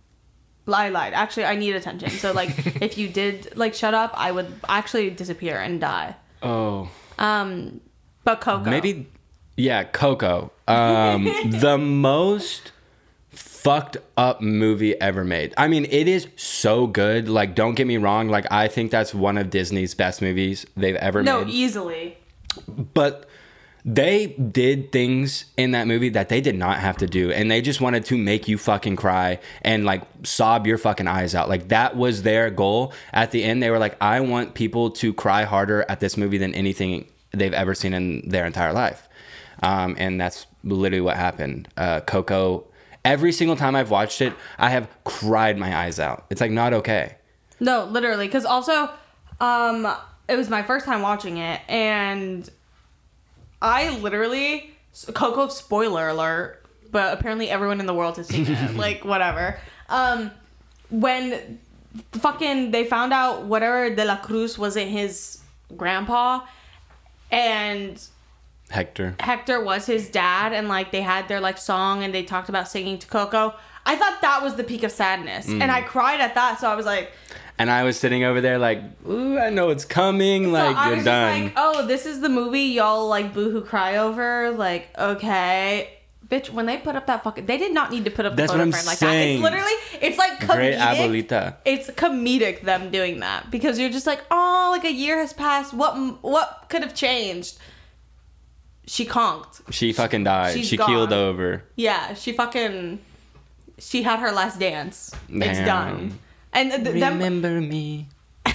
Speaker 1: I lied. Actually, I need attention. So like, if you did like shut up, I would actually disappear and die.
Speaker 2: Oh, Um,
Speaker 1: But Coco,
Speaker 2: maybe yeah, Coco. Um, the most fucked up movie ever made. I mean, it is so good. Like, don't get me wrong. Like, I think that's one of Disney's best movies they've ever
Speaker 1: no,
Speaker 2: made.
Speaker 1: No, easily.
Speaker 2: but they did things in that movie that they did not have to do and they just wanted to make you fucking cry and like sob your fucking eyes out. Like that was their goal. At the end they were like i want people to cry harder at this movie than anything they've ever seen in their entire life. Um, and that's literally what happened. Uh, coco every single time i've watched it i have cried my eyes out. It's like not okay.
Speaker 1: No, literally. Because also, um, it was my first time watching it, and I literally Coco spoiler alert, but apparently everyone in the world has seen it. like whatever. Um, when fucking they found out whatever De La Cruz wasn't his grandpa, and
Speaker 2: hector
Speaker 1: Hector was his dad, and like they had their like song, and they talked about singing to Coco. I thought that was the peak of sadness, and I cried at that. So I was like.
Speaker 2: And i was sitting over there like ooh i know it's coming like
Speaker 1: I
Speaker 2: you're
Speaker 1: was
Speaker 2: done
Speaker 1: just like, oh, this is the movie y'all like boohoo cry over. Like, okay. Bitch, when they put up that fucking, they did not need to put up the
Speaker 2: That's
Speaker 1: photo frame like
Speaker 2: saying.
Speaker 1: that. It's literally, it's like
Speaker 2: Great
Speaker 1: comedic.
Speaker 2: abuelita.
Speaker 1: It's comedic them doing that because you're just like, oh, like a year has passed. What what could have changed? She conked.
Speaker 2: She fucking died.
Speaker 1: She's
Speaker 2: she keeled over.
Speaker 1: Yeah, she fucking, she had her last dance. It's done. And th- th- them,
Speaker 2: Remember me.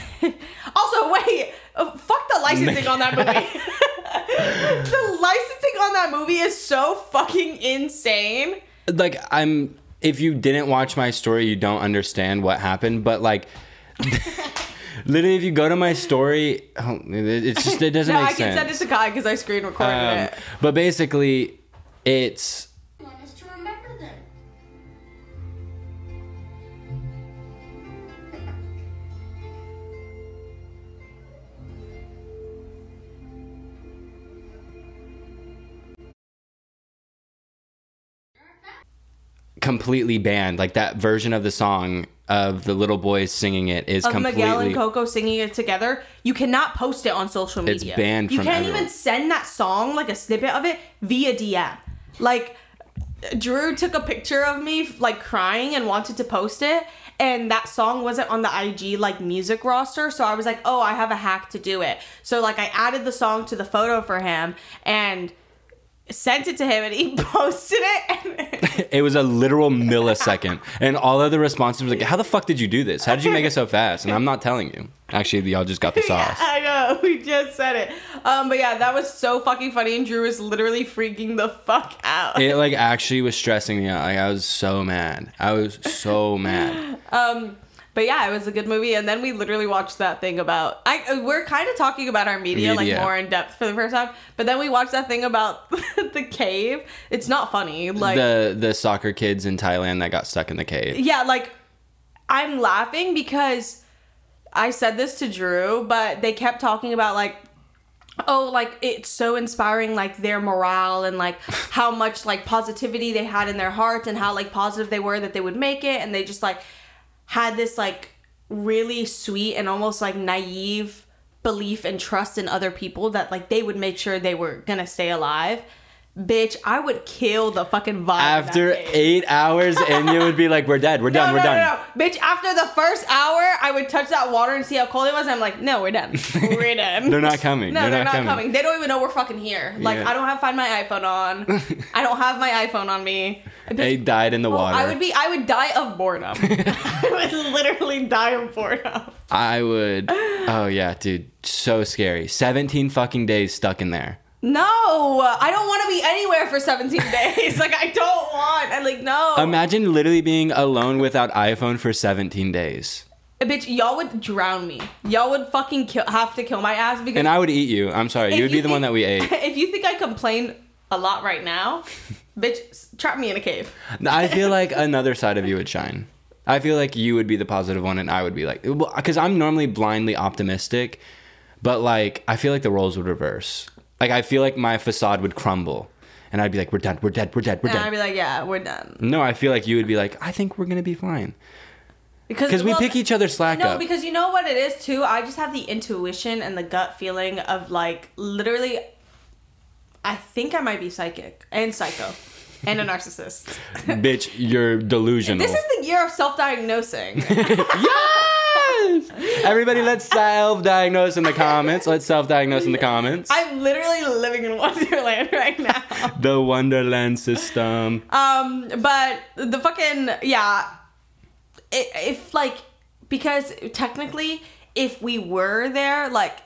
Speaker 1: Also, wait. uh, fuck the licensing on that movie. the licensing on that movie is so fucking insane.
Speaker 2: Like I'm. If you didn't watch my story, you don't understand what happened. But like, literally, if you go to my story, oh, it's just it doesn't
Speaker 1: No,
Speaker 2: make sense.
Speaker 1: I can
Speaker 2: sense.
Speaker 1: send it to Kai because I screen recorded
Speaker 2: Um,
Speaker 1: it.
Speaker 2: but basically, it's completely banned. Like that version of the song of the little boys singing it is
Speaker 1: Of
Speaker 2: completely.
Speaker 1: Miguel and Coco singing it together, you cannot post it on social media.
Speaker 2: It's banned
Speaker 1: You can't
Speaker 2: everyone.
Speaker 1: even send that song, like a snippet of it, via DM. Like, Drew took a picture of me, like crying, and wanted to post it. And that song wasn't on the IG like music roster, so I was like, "Oh, I have a hack to do it." So like, I added the song to the photo for him and sent it to him, and he posted it.
Speaker 2: It was a literal millisecond, and all of the responses were like, "How the fuck did you do this? How did you make it so fast?" And I'm not telling you. Actually, y'all just got the sauce.
Speaker 1: I know, we just said it. Um, but yeah, that was so fucking funny, and Drew was literally freaking the fuck out.
Speaker 2: It like actually was stressing me out. Like I was so mad. I was so mad.
Speaker 1: But yeah, it was a good movie, and then we literally watched that thing about. I we're kind of talking about our media,
Speaker 2: Media.
Speaker 1: like more in depth for the first time, but then we watched that thing about the cave. It's not funny, like
Speaker 2: the the soccer kids in Thailand that got stuck in the cave.
Speaker 1: yeah, like I'm laughing because I said this to Drew, but they kept talking about like oh like it's so inspiring like their morale and like how much like positivity they had in their hearts and how like positive they were that they would make it and they just like had this like really sweet and almost like naive belief and trust in other people that like they would make sure they were gonna stay alive bitch, I would kill the fucking vibe.
Speaker 2: After eight hours, and you would be like, "We're dead. We're
Speaker 1: No,
Speaker 2: done.
Speaker 1: no,
Speaker 2: We're
Speaker 1: no,
Speaker 2: done."
Speaker 1: no, bitch. After the first hour, I would touch that water and see how cold it was. I'm like, no, we're done. We're done.
Speaker 2: They're not coming.
Speaker 1: No,
Speaker 2: They're
Speaker 1: they're,
Speaker 2: not coming.
Speaker 1: coming. They don't even know we're fucking here. Like,
Speaker 2: Yeah.
Speaker 1: I don't have Find My iPhone on. I don't have my iPhone on me.
Speaker 2: They died in the
Speaker 1: Oh,
Speaker 2: water.
Speaker 1: I would be. I would die of boredom. I would literally die of boredom.
Speaker 2: I would. Oh yeah, dude, so scary. Seventeen fucking days stuck in there.
Speaker 1: No, I don't want to be anywhere for 17 days. Like, I don't want. I like no.
Speaker 2: Imagine literally being alone without iPhone for seventeen days,
Speaker 1: Bitch, y'all would drown me. Y'all would fucking kill, have to kill my ass because
Speaker 2: and I would eat you. I'm sorry, you would be the
Speaker 1: think-
Speaker 2: one that we ate.
Speaker 1: If you think I complain a lot right now, bitch, trap me in a cave.
Speaker 2: I feel like another side of you would shine. I feel like you would be the positive one, and I would be like, because I'm normally blindly optimistic, but like I feel like the roles would reverse. Like I feel like my facade would crumble, and I'd be like, "We're dead. We're dead. We're dead. We're
Speaker 1: And I'd be like, yeah, we're done.
Speaker 2: No, I feel like you would be like, "I think we're gonna be fine," because we pick each other slack
Speaker 1: No,
Speaker 2: up.
Speaker 1: because you know what it is too. I just have the intuition and the gut feeling of like literally. I think I might be psychic and psycho, and a narcissist.
Speaker 2: Bitch, you're delusional.
Speaker 1: This is the year of self-diagnosing.
Speaker 2: Everybody, let's self-diagnose in the comments. Let's self-diagnose in the comments.
Speaker 1: I'm literally living in Wonderland right now.
Speaker 2: the Wonderland system.
Speaker 1: Um, but the fucking yeah, if like because technically, if we were there, like.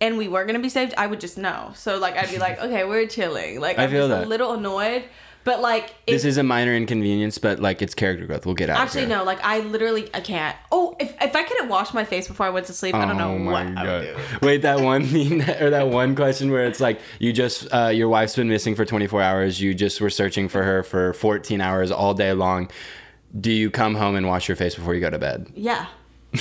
Speaker 1: And we were gonna be saved, I would just know. So like I'd be like, okay, we're chilling. Like
Speaker 2: I
Speaker 1: I'm
Speaker 2: feel
Speaker 1: just
Speaker 2: that.
Speaker 1: a little annoyed, but like
Speaker 2: This is a minor inconvenience, but like it's character growth. We'll get out.
Speaker 1: actually no. Like I literally I can't. Oh, if if I couldn't wash my face before I went to sleep, I don't know
Speaker 2: Oh
Speaker 1: what I would do.
Speaker 2: Wait, that one thing or that one question where it's like you just uh, your wife's been missing for 24 hours. You just were searching for her for 14 hours all day long. Do you come home and wash your face before you go to bed?
Speaker 1: Yeah.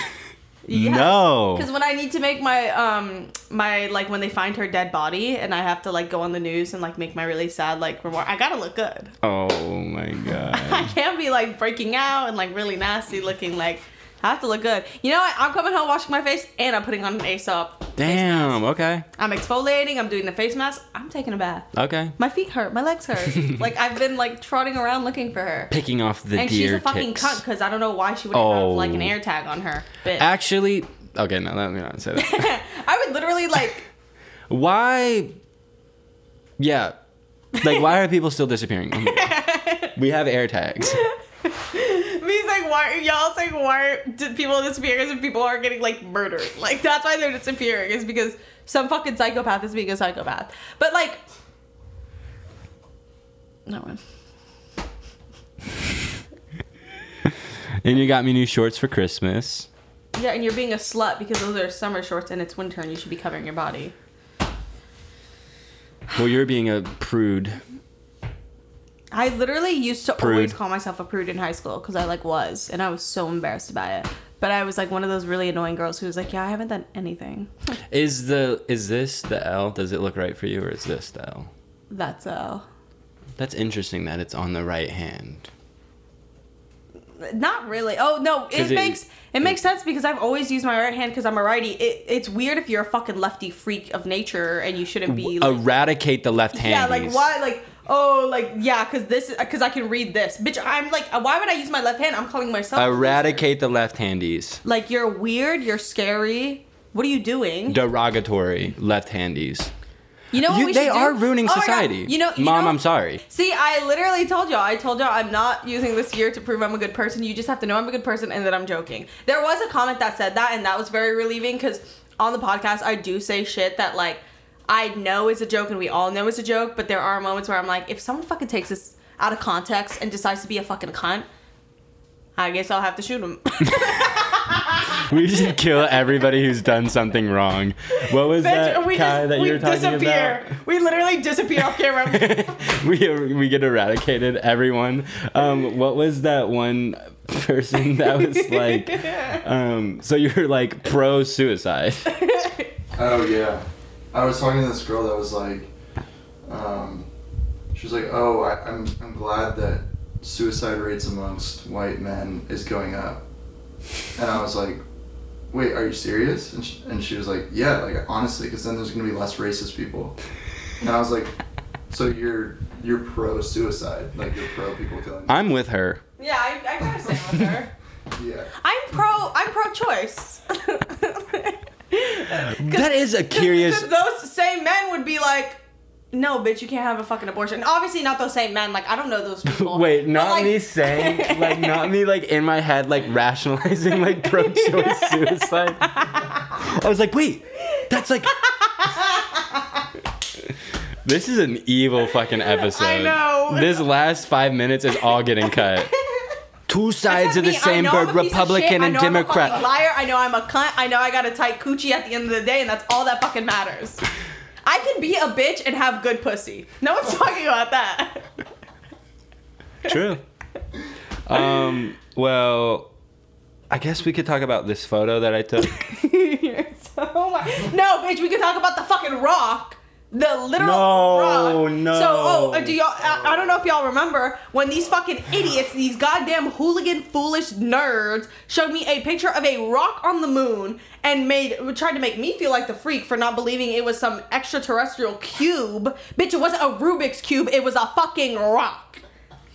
Speaker 2: No.
Speaker 1: Because when I need to make my um my like when they find her dead body and I have to like go on the news and like make my really sad like remark, I gotta look good.
Speaker 2: Oh my god.
Speaker 1: I can't be like breaking out and like really nasty looking. Like I have to look good. You know what? I'm coming home washing my face and I'm putting on an Aesop.
Speaker 2: Damn. Okay.
Speaker 1: I'm exfoliating. I'm doing the face mask. I'm taking a bath.
Speaker 2: Okay.
Speaker 1: My feet hurt. My legs hurt. like I've been like trotting around looking for her.
Speaker 2: Picking off the
Speaker 1: and she's a fucking
Speaker 2: ticks.
Speaker 1: cunt because I don't know why she wouldn't
Speaker 2: Oh.
Speaker 1: have like an air oh. tag on her. Bitch.
Speaker 2: Actually, okay. No, let me not say that.
Speaker 1: I would literally like.
Speaker 2: why? Yeah. Like, why are people still disappearing? we have air tags.
Speaker 1: Like why y'all saying why do people disappearing if people are getting like murdered? Like that's why they're disappearing is because some fucking psychopath is being a psychopath. But like, no one.
Speaker 2: And you got me new shorts for Christmas.
Speaker 1: Yeah, and you're being a slut because those are summer shorts and it's winter and you should be covering your body.
Speaker 2: Well, you're being a prude.
Speaker 1: I literally used to
Speaker 2: Prude.
Speaker 1: always call myself a prude in high school because I like was, and I was so embarrassed by it. But I was like one of those really annoying girls who was like, "Yeah, I haven't done anything."
Speaker 2: Is the is this the L? Does it look right for you, or is this the L?
Speaker 1: That's uh,
Speaker 2: That's interesting that it's on the right hand.
Speaker 1: not really. Oh no, it,
Speaker 2: it-
Speaker 1: makes it makes sense because I've always used my right hand because I'm a righty. It, it's weird if you're a fucking lefty freak of nature and you shouldn't be. Like,
Speaker 2: Eradicate the left hand.
Speaker 1: yeah, like why? Like oh, like yeah, because this because I can read this, bitch. I'm like, uh, why would I use my left hand? I'm calling myself.
Speaker 2: Eradicate the left handies.
Speaker 1: Like you're weird. You're scary. What are you doing?
Speaker 2: Derogatory left handies.
Speaker 1: You know what
Speaker 2: You-
Speaker 1: we
Speaker 2: they
Speaker 1: should do?
Speaker 2: are ruining
Speaker 1: Oh
Speaker 2: society.
Speaker 1: You know, you
Speaker 2: Mom,
Speaker 1: know-
Speaker 2: I'm sorry.
Speaker 1: See, I literally told y'all. I told y'all I'm not using this year to prove I'm a good person. You just have to know I'm a good person and that I'm joking. There was a comment that said that, and that was very relieving because on the podcast I do say shit that like I know is a joke and we all know is a joke, but there are moments where I'm like, if someone fucking takes this out of context and decides to be a fucking cunt, I guess I'll have to shoot him.
Speaker 2: We should kill everybody who's done something wrong. What was that
Speaker 1: we
Speaker 2: Kai
Speaker 1: just
Speaker 2: that you were talking
Speaker 1: disappear. We literally disappear off camera.
Speaker 2: we we get eradicated. Everyone. Um, what was that one person that was like? Um, so you're like pro suicide.
Speaker 3: Oh yeah, I was talking to this girl that was like, um, she was like, "Oh, I, I'm I'm glad that suicide rates amongst white men is going up," and I was like, "Wait, are you serious?" And she, and she was like, "Yeah, like honestly, because then there's gonna be less racist people," and I was like, So you're you're pro suicide, like you're pro people killing.
Speaker 2: I'm with her.
Speaker 1: Yeah, I, I gotta stand with her.
Speaker 3: yeah.
Speaker 1: I'm pro. I'm pro-choice.
Speaker 2: That is a curious.
Speaker 1: Because those same men would be like, "No, bitch, you can't have a fucking abortion." Obviously, not those same men. Like, I don't know those people.
Speaker 2: Wait, not
Speaker 1: like-
Speaker 2: me saying, like, not me, like, in my head, like, rationalizing, like, pro choice suicide. I was like, wait, that's like. This is an evil fucking episode.
Speaker 1: I know.
Speaker 2: This last five minutes is all getting cut. Two sides of the
Speaker 1: Me,
Speaker 2: same bird,
Speaker 1: a piece of
Speaker 2: Republican and
Speaker 1: know I'm a
Speaker 2: Democrat.
Speaker 1: liar. I know I'm a cunt. I know I got a tight coochie at the end of the day, and that's all that fucking matters. I can be a bitch and have good pussy. No one's talking about that.
Speaker 2: True. Um, well, I guess we could talk about this photo that I took.
Speaker 1: You're so no, bitch. We can talk about the fucking rock. The literal
Speaker 2: No,
Speaker 1: rock.
Speaker 2: no.
Speaker 1: So, oh, uh, do y'all? I, I don't know if y'all remember when these fucking idiots, these goddamn hooligan, foolish nerds, showed me a picture of a rock on the moon and made tried to make me feel like the freak for not believing it was some extraterrestrial cube. Bitch, it wasn't a Rubik's cube. It was a fucking rock.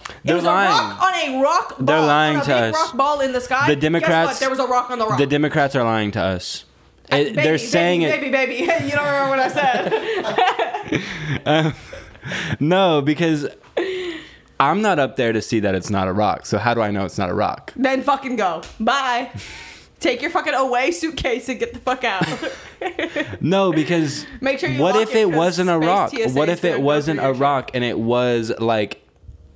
Speaker 1: It
Speaker 2: They're
Speaker 1: was
Speaker 2: lying.
Speaker 1: a rock on a rock. Ball,
Speaker 2: They're lying to
Speaker 1: big
Speaker 2: us.
Speaker 1: Rock ball in the sky.
Speaker 2: The Democrats-?
Speaker 1: There was a rock on the rock.
Speaker 2: The Democrats are lying to us. It-
Speaker 1: Baby,
Speaker 2: they're
Speaker 1: baby,
Speaker 2: saying it.
Speaker 1: Baby, baby, you don't remember what I said.
Speaker 2: Um, no, because I'm not up there to see that it's not a rock. So how do I know it's not a rock?
Speaker 1: then fucking go. Bye. Take your fucking away suitcase and get the fuck out.
Speaker 2: No, because
Speaker 1: Make sure
Speaker 2: what if
Speaker 1: it,
Speaker 2: wasn't a rock? What if it wasn't a rock and it was like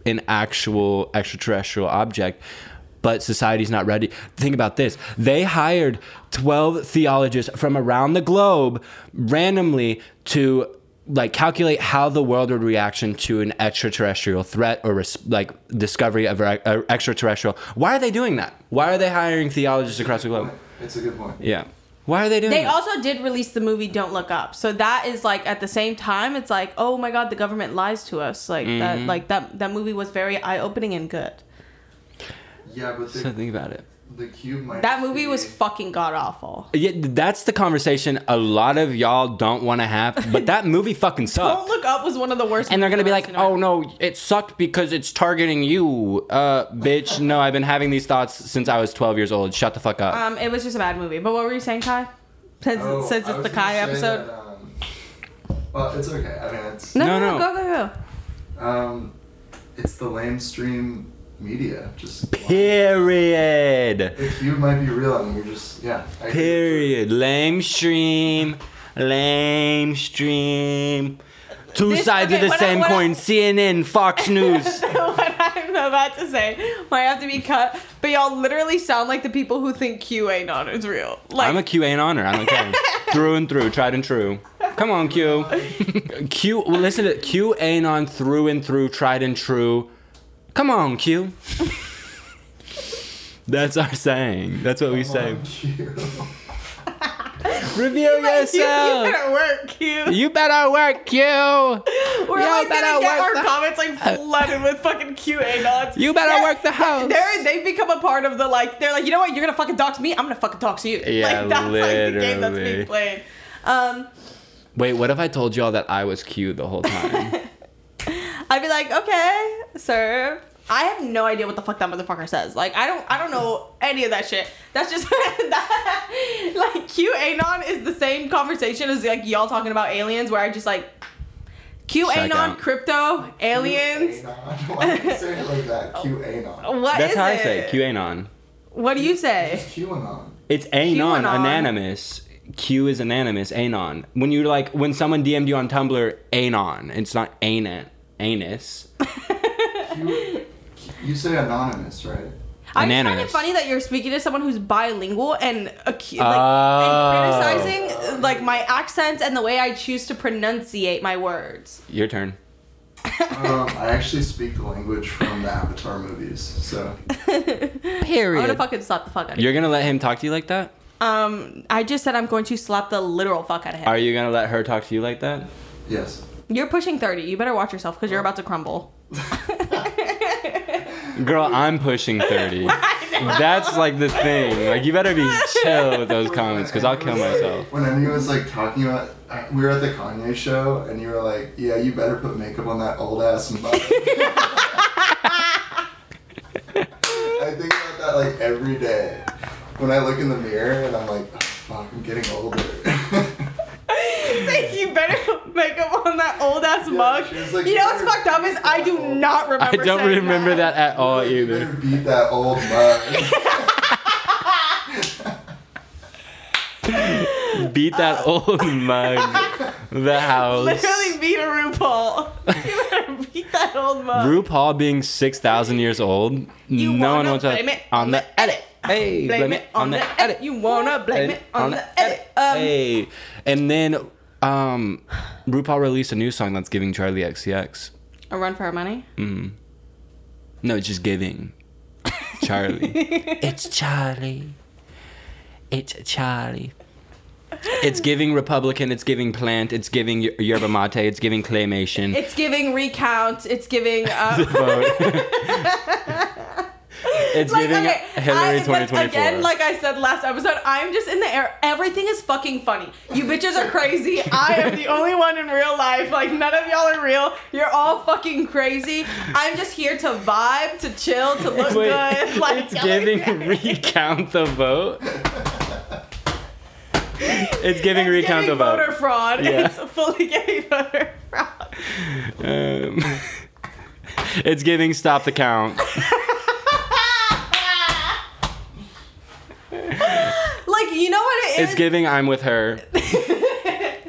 Speaker 2: an actual extraterrestrial object? But society's not ready. Think about this. They hired 12 theologists from around the globe randomly to like calculate how the world would reaction to an extraterrestrial threat or res- like discovery of an extraterrestrial. Why are they doing that? Why are they hiring theologists across the globe?
Speaker 3: It's a good point.
Speaker 2: Yeah. Why are they doing
Speaker 1: They
Speaker 2: that?
Speaker 1: also did release the movie Don't Look Up. So that is like at the same time it's like, "Oh my god, the government lies to us." Like
Speaker 2: Mm-hmm.
Speaker 1: that like that that movie was very eye-opening and good.
Speaker 3: Yeah, but the,
Speaker 2: so think about it.
Speaker 3: the cube might.
Speaker 1: That movie was fucking god awful.
Speaker 2: Yeah, that's the conversation a lot of y'all don't want to have. But that movie fucking sucked. Don't.
Speaker 1: Look Up was one of the worst.
Speaker 2: And they're gonna be like, "Oh no, it sucked because it's targeting you, uh, bitch." No, I've been having these thoughts since I was 12 years old. Shut the fuck up.
Speaker 1: Um, it was just a bad movie. But what were you saying, Kai? Since,
Speaker 3: Oh,
Speaker 1: since it's the Kai episode.
Speaker 3: that, um, well, it's okay. I mean, it's
Speaker 1: no,
Speaker 2: No,
Speaker 1: no, no,
Speaker 2: no.
Speaker 1: go, go, go.
Speaker 3: um, it's the lamestream media. Just
Speaker 2: Period.
Speaker 3: the cube might be real, I and you're just yeah. I.
Speaker 2: Period. Lame stream. Lame stream. Two
Speaker 1: This-
Speaker 2: sides
Speaker 1: okay,
Speaker 2: of the
Speaker 1: when I-
Speaker 2: same
Speaker 1: I-
Speaker 2: coin. CNN, Fox News.
Speaker 1: what I'm about to say might have to be cut, but y'all literally sound like the people who think QAnon is real. Like,
Speaker 2: I'm a QAnon. Er, I don't care. through and through, tried and true. Come on, Q. Q. Well, listen to QAnon through and through, tried and true. Come on, Q. That's our saying. That's what we say.
Speaker 3: Cube.
Speaker 2: Reveal
Speaker 1: Like, you, you better work, Q.
Speaker 2: You better work, Q.
Speaker 1: We're
Speaker 2: Y'all
Speaker 1: like
Speaker 2: better
Speaker 1: gonna get our
Speaker 2: the-
Speaker 1: comments like flooded with fucking QAnons.
Speaker 2: You better
Speaker 1: They're-
Speaker 2: work the house.
Speaker 1: They're, they've become a part of the like. They're like, you know what? You're gonna fucking dox me. I'm gonna fucking dox you.
Speaker 2: Yeah,
Speaker 1: like that's like the game that's
Speaker 2: literally.
Speaker 1: being played. Um,
Speaker 2: Wait, what if I told y'all that I was Q the whole time?
Speaker 1: I'd be like, okay, sir. I have no idea what the fuck that motherfucker says. Like, I don't, I don't know any of that shit. That's just that, like QAnon is the same conversation as like y'all talking about aliens, where I just like
Speaker 2: Check
Speaker 1: QAnon, crypto, aliens.
Speaker 3: QAnon. Why do you say it like that? QAnon.
Speaker 1: What
Speaker 2: That's
Speaker 1: is
Speaker 2: how I say it, QAnon.
Speaker 1: What do you say?
Speaker 3: It's QAnon.
Speaker 2: It's anon,
Speaker 1: QAnon.
Speaker 2: anonymous. Q is anonymous, anon. When you like, when someone DM'd you on Tumblr, anon. It's not anon, anus.
Speaker 3: Q, you say anonymous, right?
Speaker 1: I find it
Speaker 2: Anonymous.
Speaker 1: funny that you're speaking to someone who's bilingual and acu- like
Speaker 2: Oh.
Speaker 1: and criticizing uh, like my accent and the way I choose to pronunciate my words.
Speaker 2: Your turn.
Speaker 3: Um, I actually speak the language from the Avatar movies, so
Speaker 2: Period.
Speaker 1: I'm gonna fucking slap the fuck out of you.
Speaker 2: You're gonna let him talk to you like that?
Speaker 1: Um, I just said I'm going to slap the literal fuck out of him.
Speaker 2: Are you gonna let her talk to you like that?
Speaker 3: yes.
Speaker 1: You're pushing 30. You better watch yourself because you're about to crumble.
Speaker 2: Girl, I'm pushing 30. That's like the thing. Like you better be chill with those comments because I'll kill myself.
Speaker 3: When Emmy was like talking about, uh, we were at the Kanye show, and you were like, "Yeah, you better put makeup on that old ass mug." I think about that like every day. When I look in the mirror and I'm like, oh, "Fuck, I'm getting older."
Speaker 1: you better make up on that old ass mug.
Speaker 3: like,
Speaker 1: you know what's
Speaker 3: "You
Speaker 1: fucked up is I do not remember.
Speaker 2: I
Speaker 1: don't
Speaker 2: remember that at all
Speaker 3: you
Speaker 2: either.
Speaker 3: better beat that old mug.
Speaker 2: Beat that uh, old mug. The house.
Speaker 1: Literally beat a RuPaul. you better beat that old mug.
Speaker 2: RuPaul being six thousand years old.
Speaker 1: You
Speaker 2: no one wants to
Speaker 1: blame
Speaker 2: on the edit. Hey,
Speaker 1: Blame it on the edit. You wanna blame it on the edit. Um,
Speaker 2: hey, and then um, RuPaul released a new song that's giving Charli XCX.
Speaker 1: A run for our money. Mm.
Speaker 2: No, it's just giving. Charlie. it's Charlie. It's Charlie. It's giving Republican. It's giving plant. It's giving y- yerba mate. It's giving claymation.
Speaker 1: It's giving recount. It's giving. Um.
Speaker 2: it's
Speaker 1: like,
Speaker 2: giving
Speaker 1: okay,
Speaker 2: Hillary
Speaker 1: I-
Speaker 2: 2024.
Speaker 1: Again, like I said last episode, I'm just in the air. Everything is fucking funny. You bitches are crazy. I am the only one in real life. Like none of y'all are real. You're all fucking crazy. I'm just here to vibe, to chill, to look
Speaker 2: Wait,
Speaker 1: good. Like
Speaker 2: it's giving recount the vote. It's giving
Speaker 1: It's
Speaker 2: recount
Speaker 1: giving
Speaker 2: the vote.
Speaker 1: voter fraud.
Speaker 2: Yeah.
Speaker 1: It's fully giving voter fraud.
Speaker 2: Um, it's giving stop the count.
Speaker 1: Like you know what it is.
Speaker 2: It's giving I'm with her.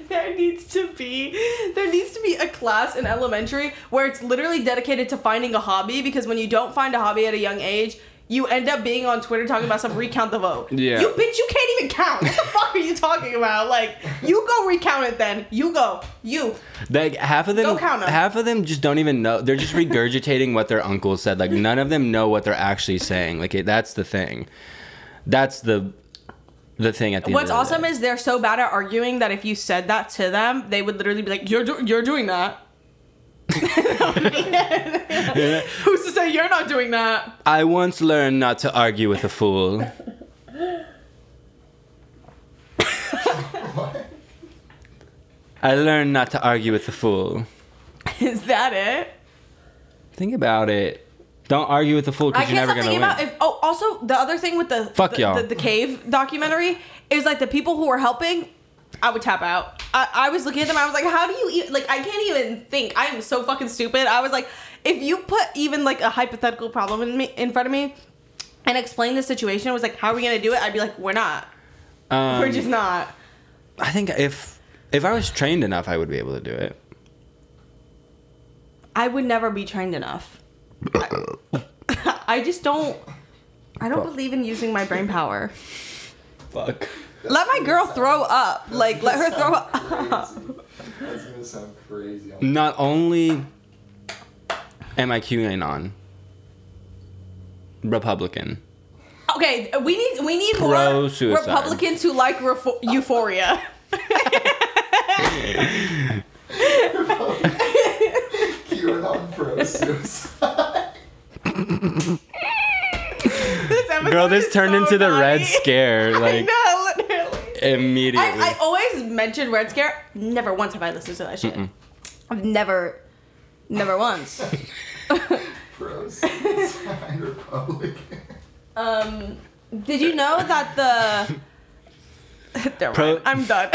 Speaker 1: there needs to be there needs to be a class in elementary where it's literally dedicated to finding a hobby because when you don't find a hobby at a young age you end up being on Twitter talking about some recount the vote.
Speaker 2: Yeah.
Speaker 1: You bitch, you can't even count. What the fuck are you talking about? Like, you go recount it then. You go. You.
Speaker 2: Like half of them,
Speaker 1: Go count 'em.
Speaker 2: half of them just don't even know. They're just regurgitating what their uncle said. Like none of them know what they're actually saying. Like it, that's the thing. That's the the thing at the
Speaker 1: What's
Speaker 2: end of the
Speaker 1: awesome is they're so bad at arguing that if you said that to them, they would literally be like, "You're do- you're doing that." Who's to say you're not doing that?
Speaker 2: I once learned not to argue with a fool. I learned not to argue with a fool.
Speaker 1: Is that it?
Speaker 2: Think about it. Don't argue with a fool
Speaker 1: I
Speaker 2: because you're
Speaker 1: can't
Speaker 2: never gonna win.
Speaker 1: about if. Oh, also the other thing with the
Speaker 2: Fuck
Speaker 1: the,
Speaker 2: y'all.
Speaker 1: the, the cave documentary is like the people who were helping. I would tap out. I, I was looking at them. I was like, how do you even like? I can't even think. I am so fucking stupid. I was like, if you put even like a hypothetical problem in me in front of me, and explain the situation, it was like, how are we gonna do it? I'd be like, we're not.
Speaker 2: Um,
Speaker 1: we're just not.
Speaker 2: I think if if I was trained enough, I would be able to do it.
Speaker 1: I would never be trained enough. I, I just don't. I don't believe in using my brain power.
Speaker 2: Fuck.
Speaker 1: Let my girl throw up. Like, let her throw up.
Speaker 3: That's gonna sound crazy.
Speaker 2: Not only am I QAnon Republican.
Speaker 1: Okay, we need we need more
Speaker 2: Pro-suicide.
Speaker 1: Republicans who like refo- Euphoria.
Speaker 3: QAnon pro suicide.
Speaker 1: This
Speaker 2: Girl, this turned
Speaker 1: so
Speaker 2: into the Red
Speaker 1: naughty.
Speaker 2: Scare
Speaker 1: I
Speaker 2: like
Speaker 1: know, literally.
Speaker 2: immediately.
Speaker 1: I, I always mention Red Scare. Never once have I listened to that shit. I've never, never once.
Speaker 3: Pro suicide
Speaker 1: Um, did you know that the?
Speaker 2: Pro-
Speaker 1: I'm done.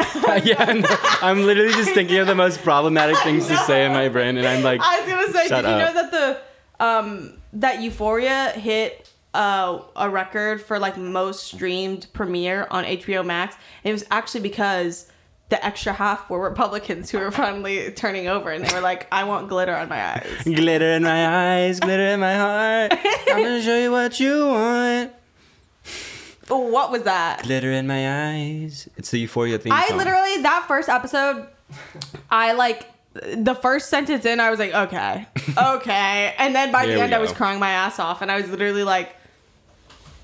Speaker 2: yeah, no, I'm literally just thinking of the most problematic things to say in my brain, and I'm like,
Speaker 1: I was gonna say,
Speaker 2: Shut
Speaker 1: did you
Speaker 2: up.
Speaker 1: know that the um that Euphoria hit uh, a record for like most streamed premiere on HBO Max? And it was actually because the extra half were Republicans who were finally turning over, and they were like, "I want glitter on my eyes."
Speaker 2: glitter in my eyes, glitter in my heart. I'm gonna show you what you want.
Speaker 1: what was that?
Speaker 2: Glitter in my eyes. It's the Euphoria theme
Speaker 1: I
Speaker 2: song.
Speaker 1: literally that first episode, I like the first sentence in, I was like, okay, okay, and then by the end, I was crying my ass off, and I was literally like,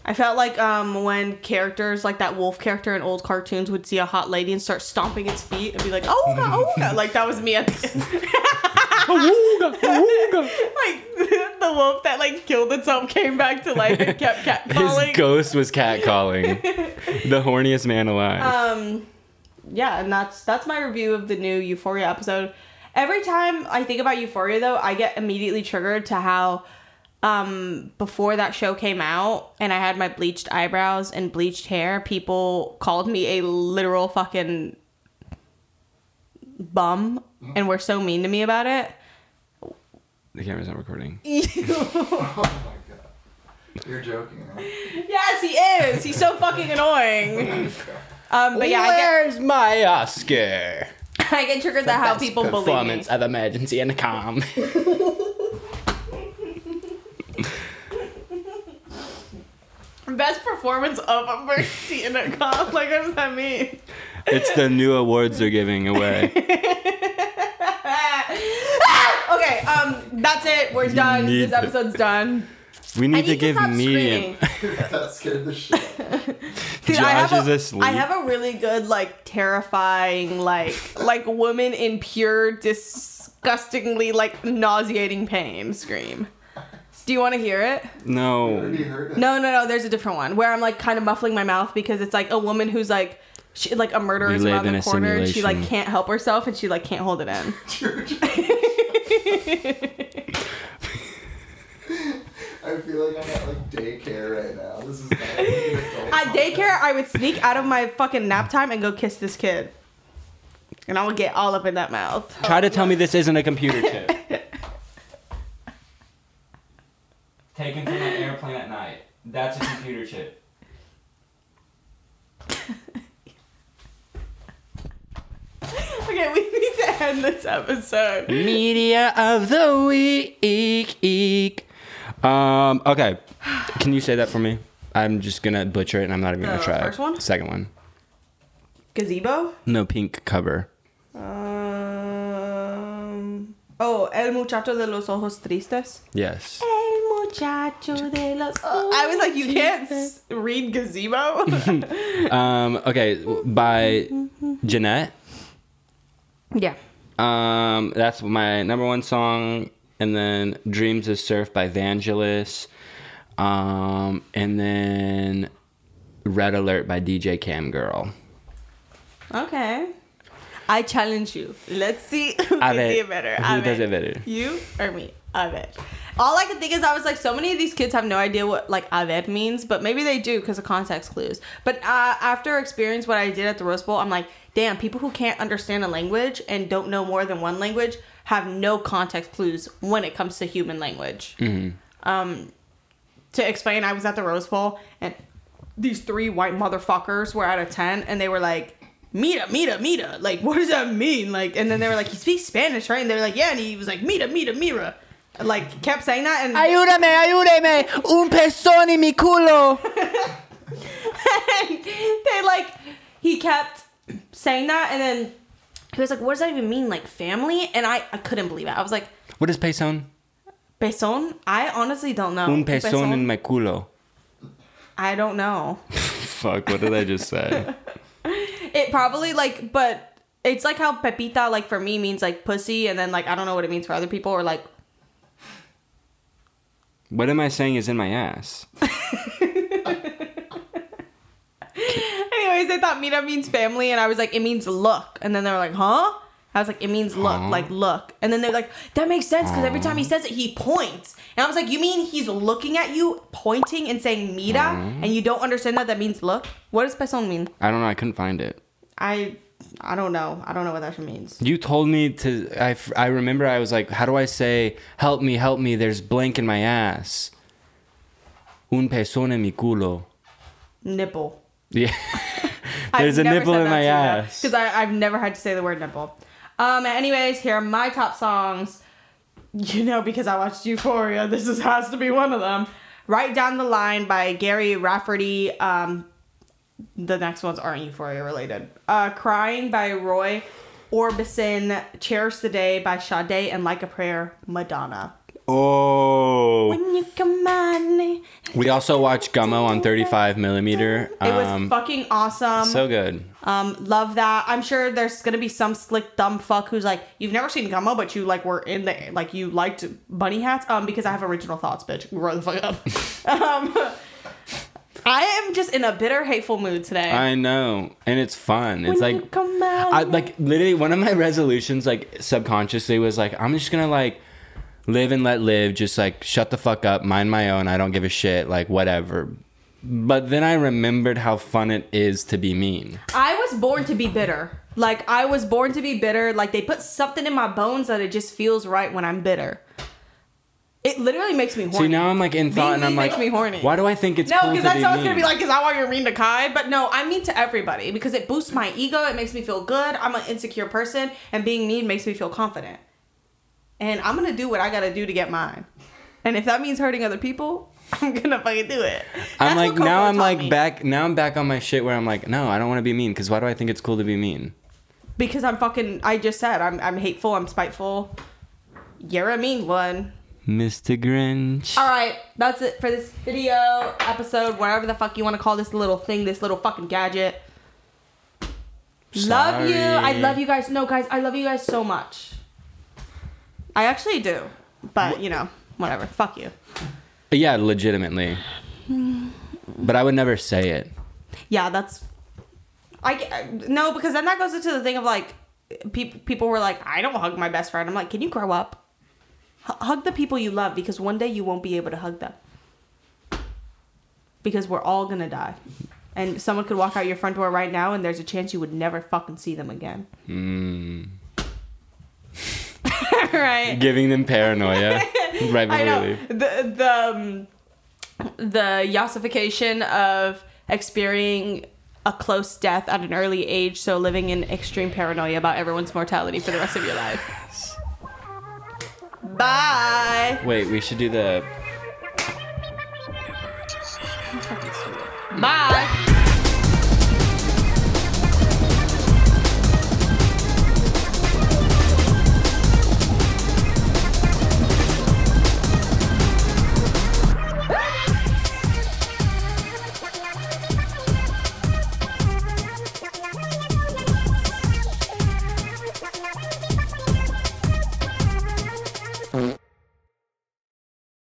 Speaker 1: I felt like um when characters like that wolf character in old cartoons would see a hot lady and start stomping its feet and be like, oh, oh, like that was me at. The-
Speaker 2: awooga.
Speaker 1: like the wolf that like killed itself came back to life and kept cat
Speaker 2: His
Speaker 1: calling.
Speaker 2: ghost was cat calling. the horniest man alive.
Speaker 1: um, yeah, and that's that's my review of the new Euphoria episode. Every time I think about Euphoria, though, I get immediately triggered to how um before that show came out and I had my bleached eyebrows and bleached hair, people called me a literal fucking bum and were so mean to me about it.
Speaker 2: the camera's not recording.
Speaker 3: Oh my god. You're joking, right?
Speaker 1: Yes, he is. He's so fucking annoying. Um, but yeah, I get,
Speaker 2: Where's my Oscar?
Speaker 1: I get triggered that how people bully me.
Speaker 2: Performance of emergency and calm.
Speaker 1: Best performance of a mercy in a cop. Like, what does that mean?
Speaker 2: it's the new awards they're giving away.
Speaker 1: okay, um, that's it. We're done. This episode's done.
Speaker 2: We
Speaker 1: I
Speaker 2: need, to
Speaker 1: to
Speaker 2: give
Speaker 1: stop
Speaker 2: medium.
Speaker 1: screaming.
Speaker 3: that scared the shit out of me.
Speaker 1: Dude,
Speaker 2: Josh
Speaker 1: I have
Speaker 2: is
Speaker 1: a,
Speaker 2: asleep.
Speaker 1: I have a really good, like, terrifying, like, like woman in pure, disgustingly, like, nauseating pain scream. Do you want to hear it?
Speaker 2: No.
Speaker 3: already heard it.
Speaker 1: No, no, no. There's a different one where I'm like kind of muffling my mouth because it's like a woman who's like, she, like a murderer is around the corner and she like can't help herself and she like can't hold it in.
Speaker 3: I feel like I'm at like daycare right now. This is not like an adult
Speaker 1: At daycare. I would sneak out of my fucking nap time and go kiss this kid, and I would get all up in that mouth.
Speaker 2: Try to tell me this isn't a computer chip. Taken from an airplane at night. That's a computer chip.
Speaker 1: Okay, we need to end this episode.
Speaker 2: Media of the week. Um. Okay. Can you say that for me? I'm just gonna butcher it, and I'm not even gonna
Speaker 1: The
Speaker 2: try.
Speaker 1: first one?
Speaker 2: Second one.
Speaker 1: Gazebo.
Speaker 2: No pink cover.
Speaker 1: Um. Oh, el muchacho de los ojos tristes.
Speaker 2: Yes.
Speaker 1: El muchacho de los. Ojos I was like, you can't s- read gazebo.
Speaker 2: Um. Okay. By Jeanette.
Speaker 1: yeah.
Speaker 2: Um. That's my number one song, and then "Dreams of Surf" by Vangelis. Um. And then "Red Alert" by DJ Cam Girl.
Speaker 1: Okay. I challenge you. Let's see who can do it better.
Speaker 2: who does it better?
Speaker 1: You or me? A ver. All I could think is I was like, so many of these kids have no idea what like a ver means, but maybe they do because of context clues. But uh, after experience what I did at the Rose Bowl, I'm like, damn, people who can't understand a language and don't know more than one language have no context clues when it comes to human language. Um, to explain, I was at the Rose Bowl and these three white motherfuckers were at a tent and they were like, Mira, mira, mira. Like, what does that mean? Like, and then they were like, he speaks Spanish, right? And they were like, yeah. And he was like, mira, mira, mira. And, like, kept saying that. And
Speaker 2: Ayúdame, ayúdame, un pezón y mi culo.
Speaker 1: they like, he kept saying that. And then he was like, what does that even mean? Like, family? And I, I couldn't believe it. I was like,
Speaker 2: What is pezón?
Speaker 1: pezón? I honestly don't know.
Speaker 2: Un pezón en mi culo.
Speaker 1: I don't know.
Speaker 2: Fuck, what did I just say?
Speaker 1: It probably like, but it's like how Pepita, like for me, means like pussy, and then like I don't know what it means for other people, or like
Speaker 2: what am I saying is in my ass?
Speaker 1: Anyways, they thought Mira means family, and I was like, it means look. And then they were like, huh? I was like, it means look,
Speaker 2: Huh?
Speaker 1: like look. And then they're like, that makes sense because every time he says it, he points. And I was like, you mean he's looking at you, pointing and saying Mira, and you don't understand that that means look? What does pezón mean?
Speaker 2: I don't know. I couldn't find it.
Speaker 1: I, I don't know. I don't know what that means.
Speaker 2: You told me to. I, I remember I was like, how do I say, help me, help me, there's blank in my ass? Un pezón en mi culo.
Speaker 1: Nipple.
Speaker 2: Yeah. there's a nipple in my ass.
Speaker 1: Because I've never had to say the word nipple. Um. Anyways, here are my top songs. You know, because I watched Euphoria, this is, has to be one of them. Right Down the Line by Gerry Rafferty. Um, the next ones aren't Euphoria related. Uh, Crying by Roy Orbison. Cherish the Day by Sade and Like a Prayer, Madonna.
Speaker 2: Oh.
Speaker 1: When you come on.
Speaker 2: We also watched Gummo on 35 millimeter.
Speaker 1: It was
Speaker 2: Um,
Speaker 1: fucking awesome.
Speaker 2: so good.
Speaker 1: Um, love that. I'm sure there's gonna be some slick dumb fuck who's like, you've never seen Gummo, but you like were in the like you liked bunny hats. Um, because I have original thoughts, bitch. Grow the fuck up. um, I am just in a bitter, hateful mood today.
Speaker 2: I know, and it's fun. It's
Speaker 1: When you
Speaker 2: like
Speaker 1: come out.
Speaker 2: I like literally one of my resolutions, like subconsciously, was like I'm just gonna like live and let live, just like shut the fuck up, mind my own. I don't give a shit, like whatever. But then I remembered how fun it is to be mean.
Speaker 1: I was born to be bitter. Like I was born to be bitter. Like they put something in my bones that it just feels right when I'm bitter. It literally makes me horny.
Speaker 2: See, now I'm like in thought, and I'm like,
Speaker 1: me horny.
Speaker 2: why do I think it's
Speaker 1: No, because
Speaker 2: to
Speaker 1: that's
Speaker 2: be
Speaker 1: how it's gonna be like. Is that why you're mean to Kai? But no, I'm mean to everybody because it boosts my ego. It makes me feel good. I'm an insecure person, and being mean makes me feel confident. And I'm gonna do what I gotta do to get mine. And if that means hurting other people, I'm gonna fucking do it.
Speaker 2: I'm like now I'm like
Speaker 1: me.
Speaker 2: back now I'm back on my shit where I'm like no I don't want to be mean because why do I think it's cool to be mean?
Speaker 1: because I'm fucking. I just said I'm. I'm hateful. I'm spiteful. You're a mean one.
Speaker 2: Mr. Grinch.
Speaker 1: All right, that's it for this video episode, whatever the fuck you want to call this little thing, this little fucking gadget. Love you. I love you guys. No, guys, I love you guys so much. I actually do, but you know, whatever. Fuck you.
Speaker 2: Yeah, legitimately. But I would never say it.
Speaker 1: Yeah, that's. I no because then that goes into the thing of like, people people were like, I don't hug my best friend. I'm like, can you grow up? H- hug the people you love because one day you won't be able to hug them. Because we're all gonna die, and someone could walk out your front door right now, and there's a chance you would never fucking see them again.
Speaker 2: Mm.
Speaker 1: right.
Speaker 2: Giving them paranoia right
Speaker 1: I know the the um, the yassification of experiencing a close death at an early age, so living in extreme paranoia about everyone's mortality for the rest of your life. Bye.
Speaker 2: Wait, we should do the.
Speaker 1: Bye.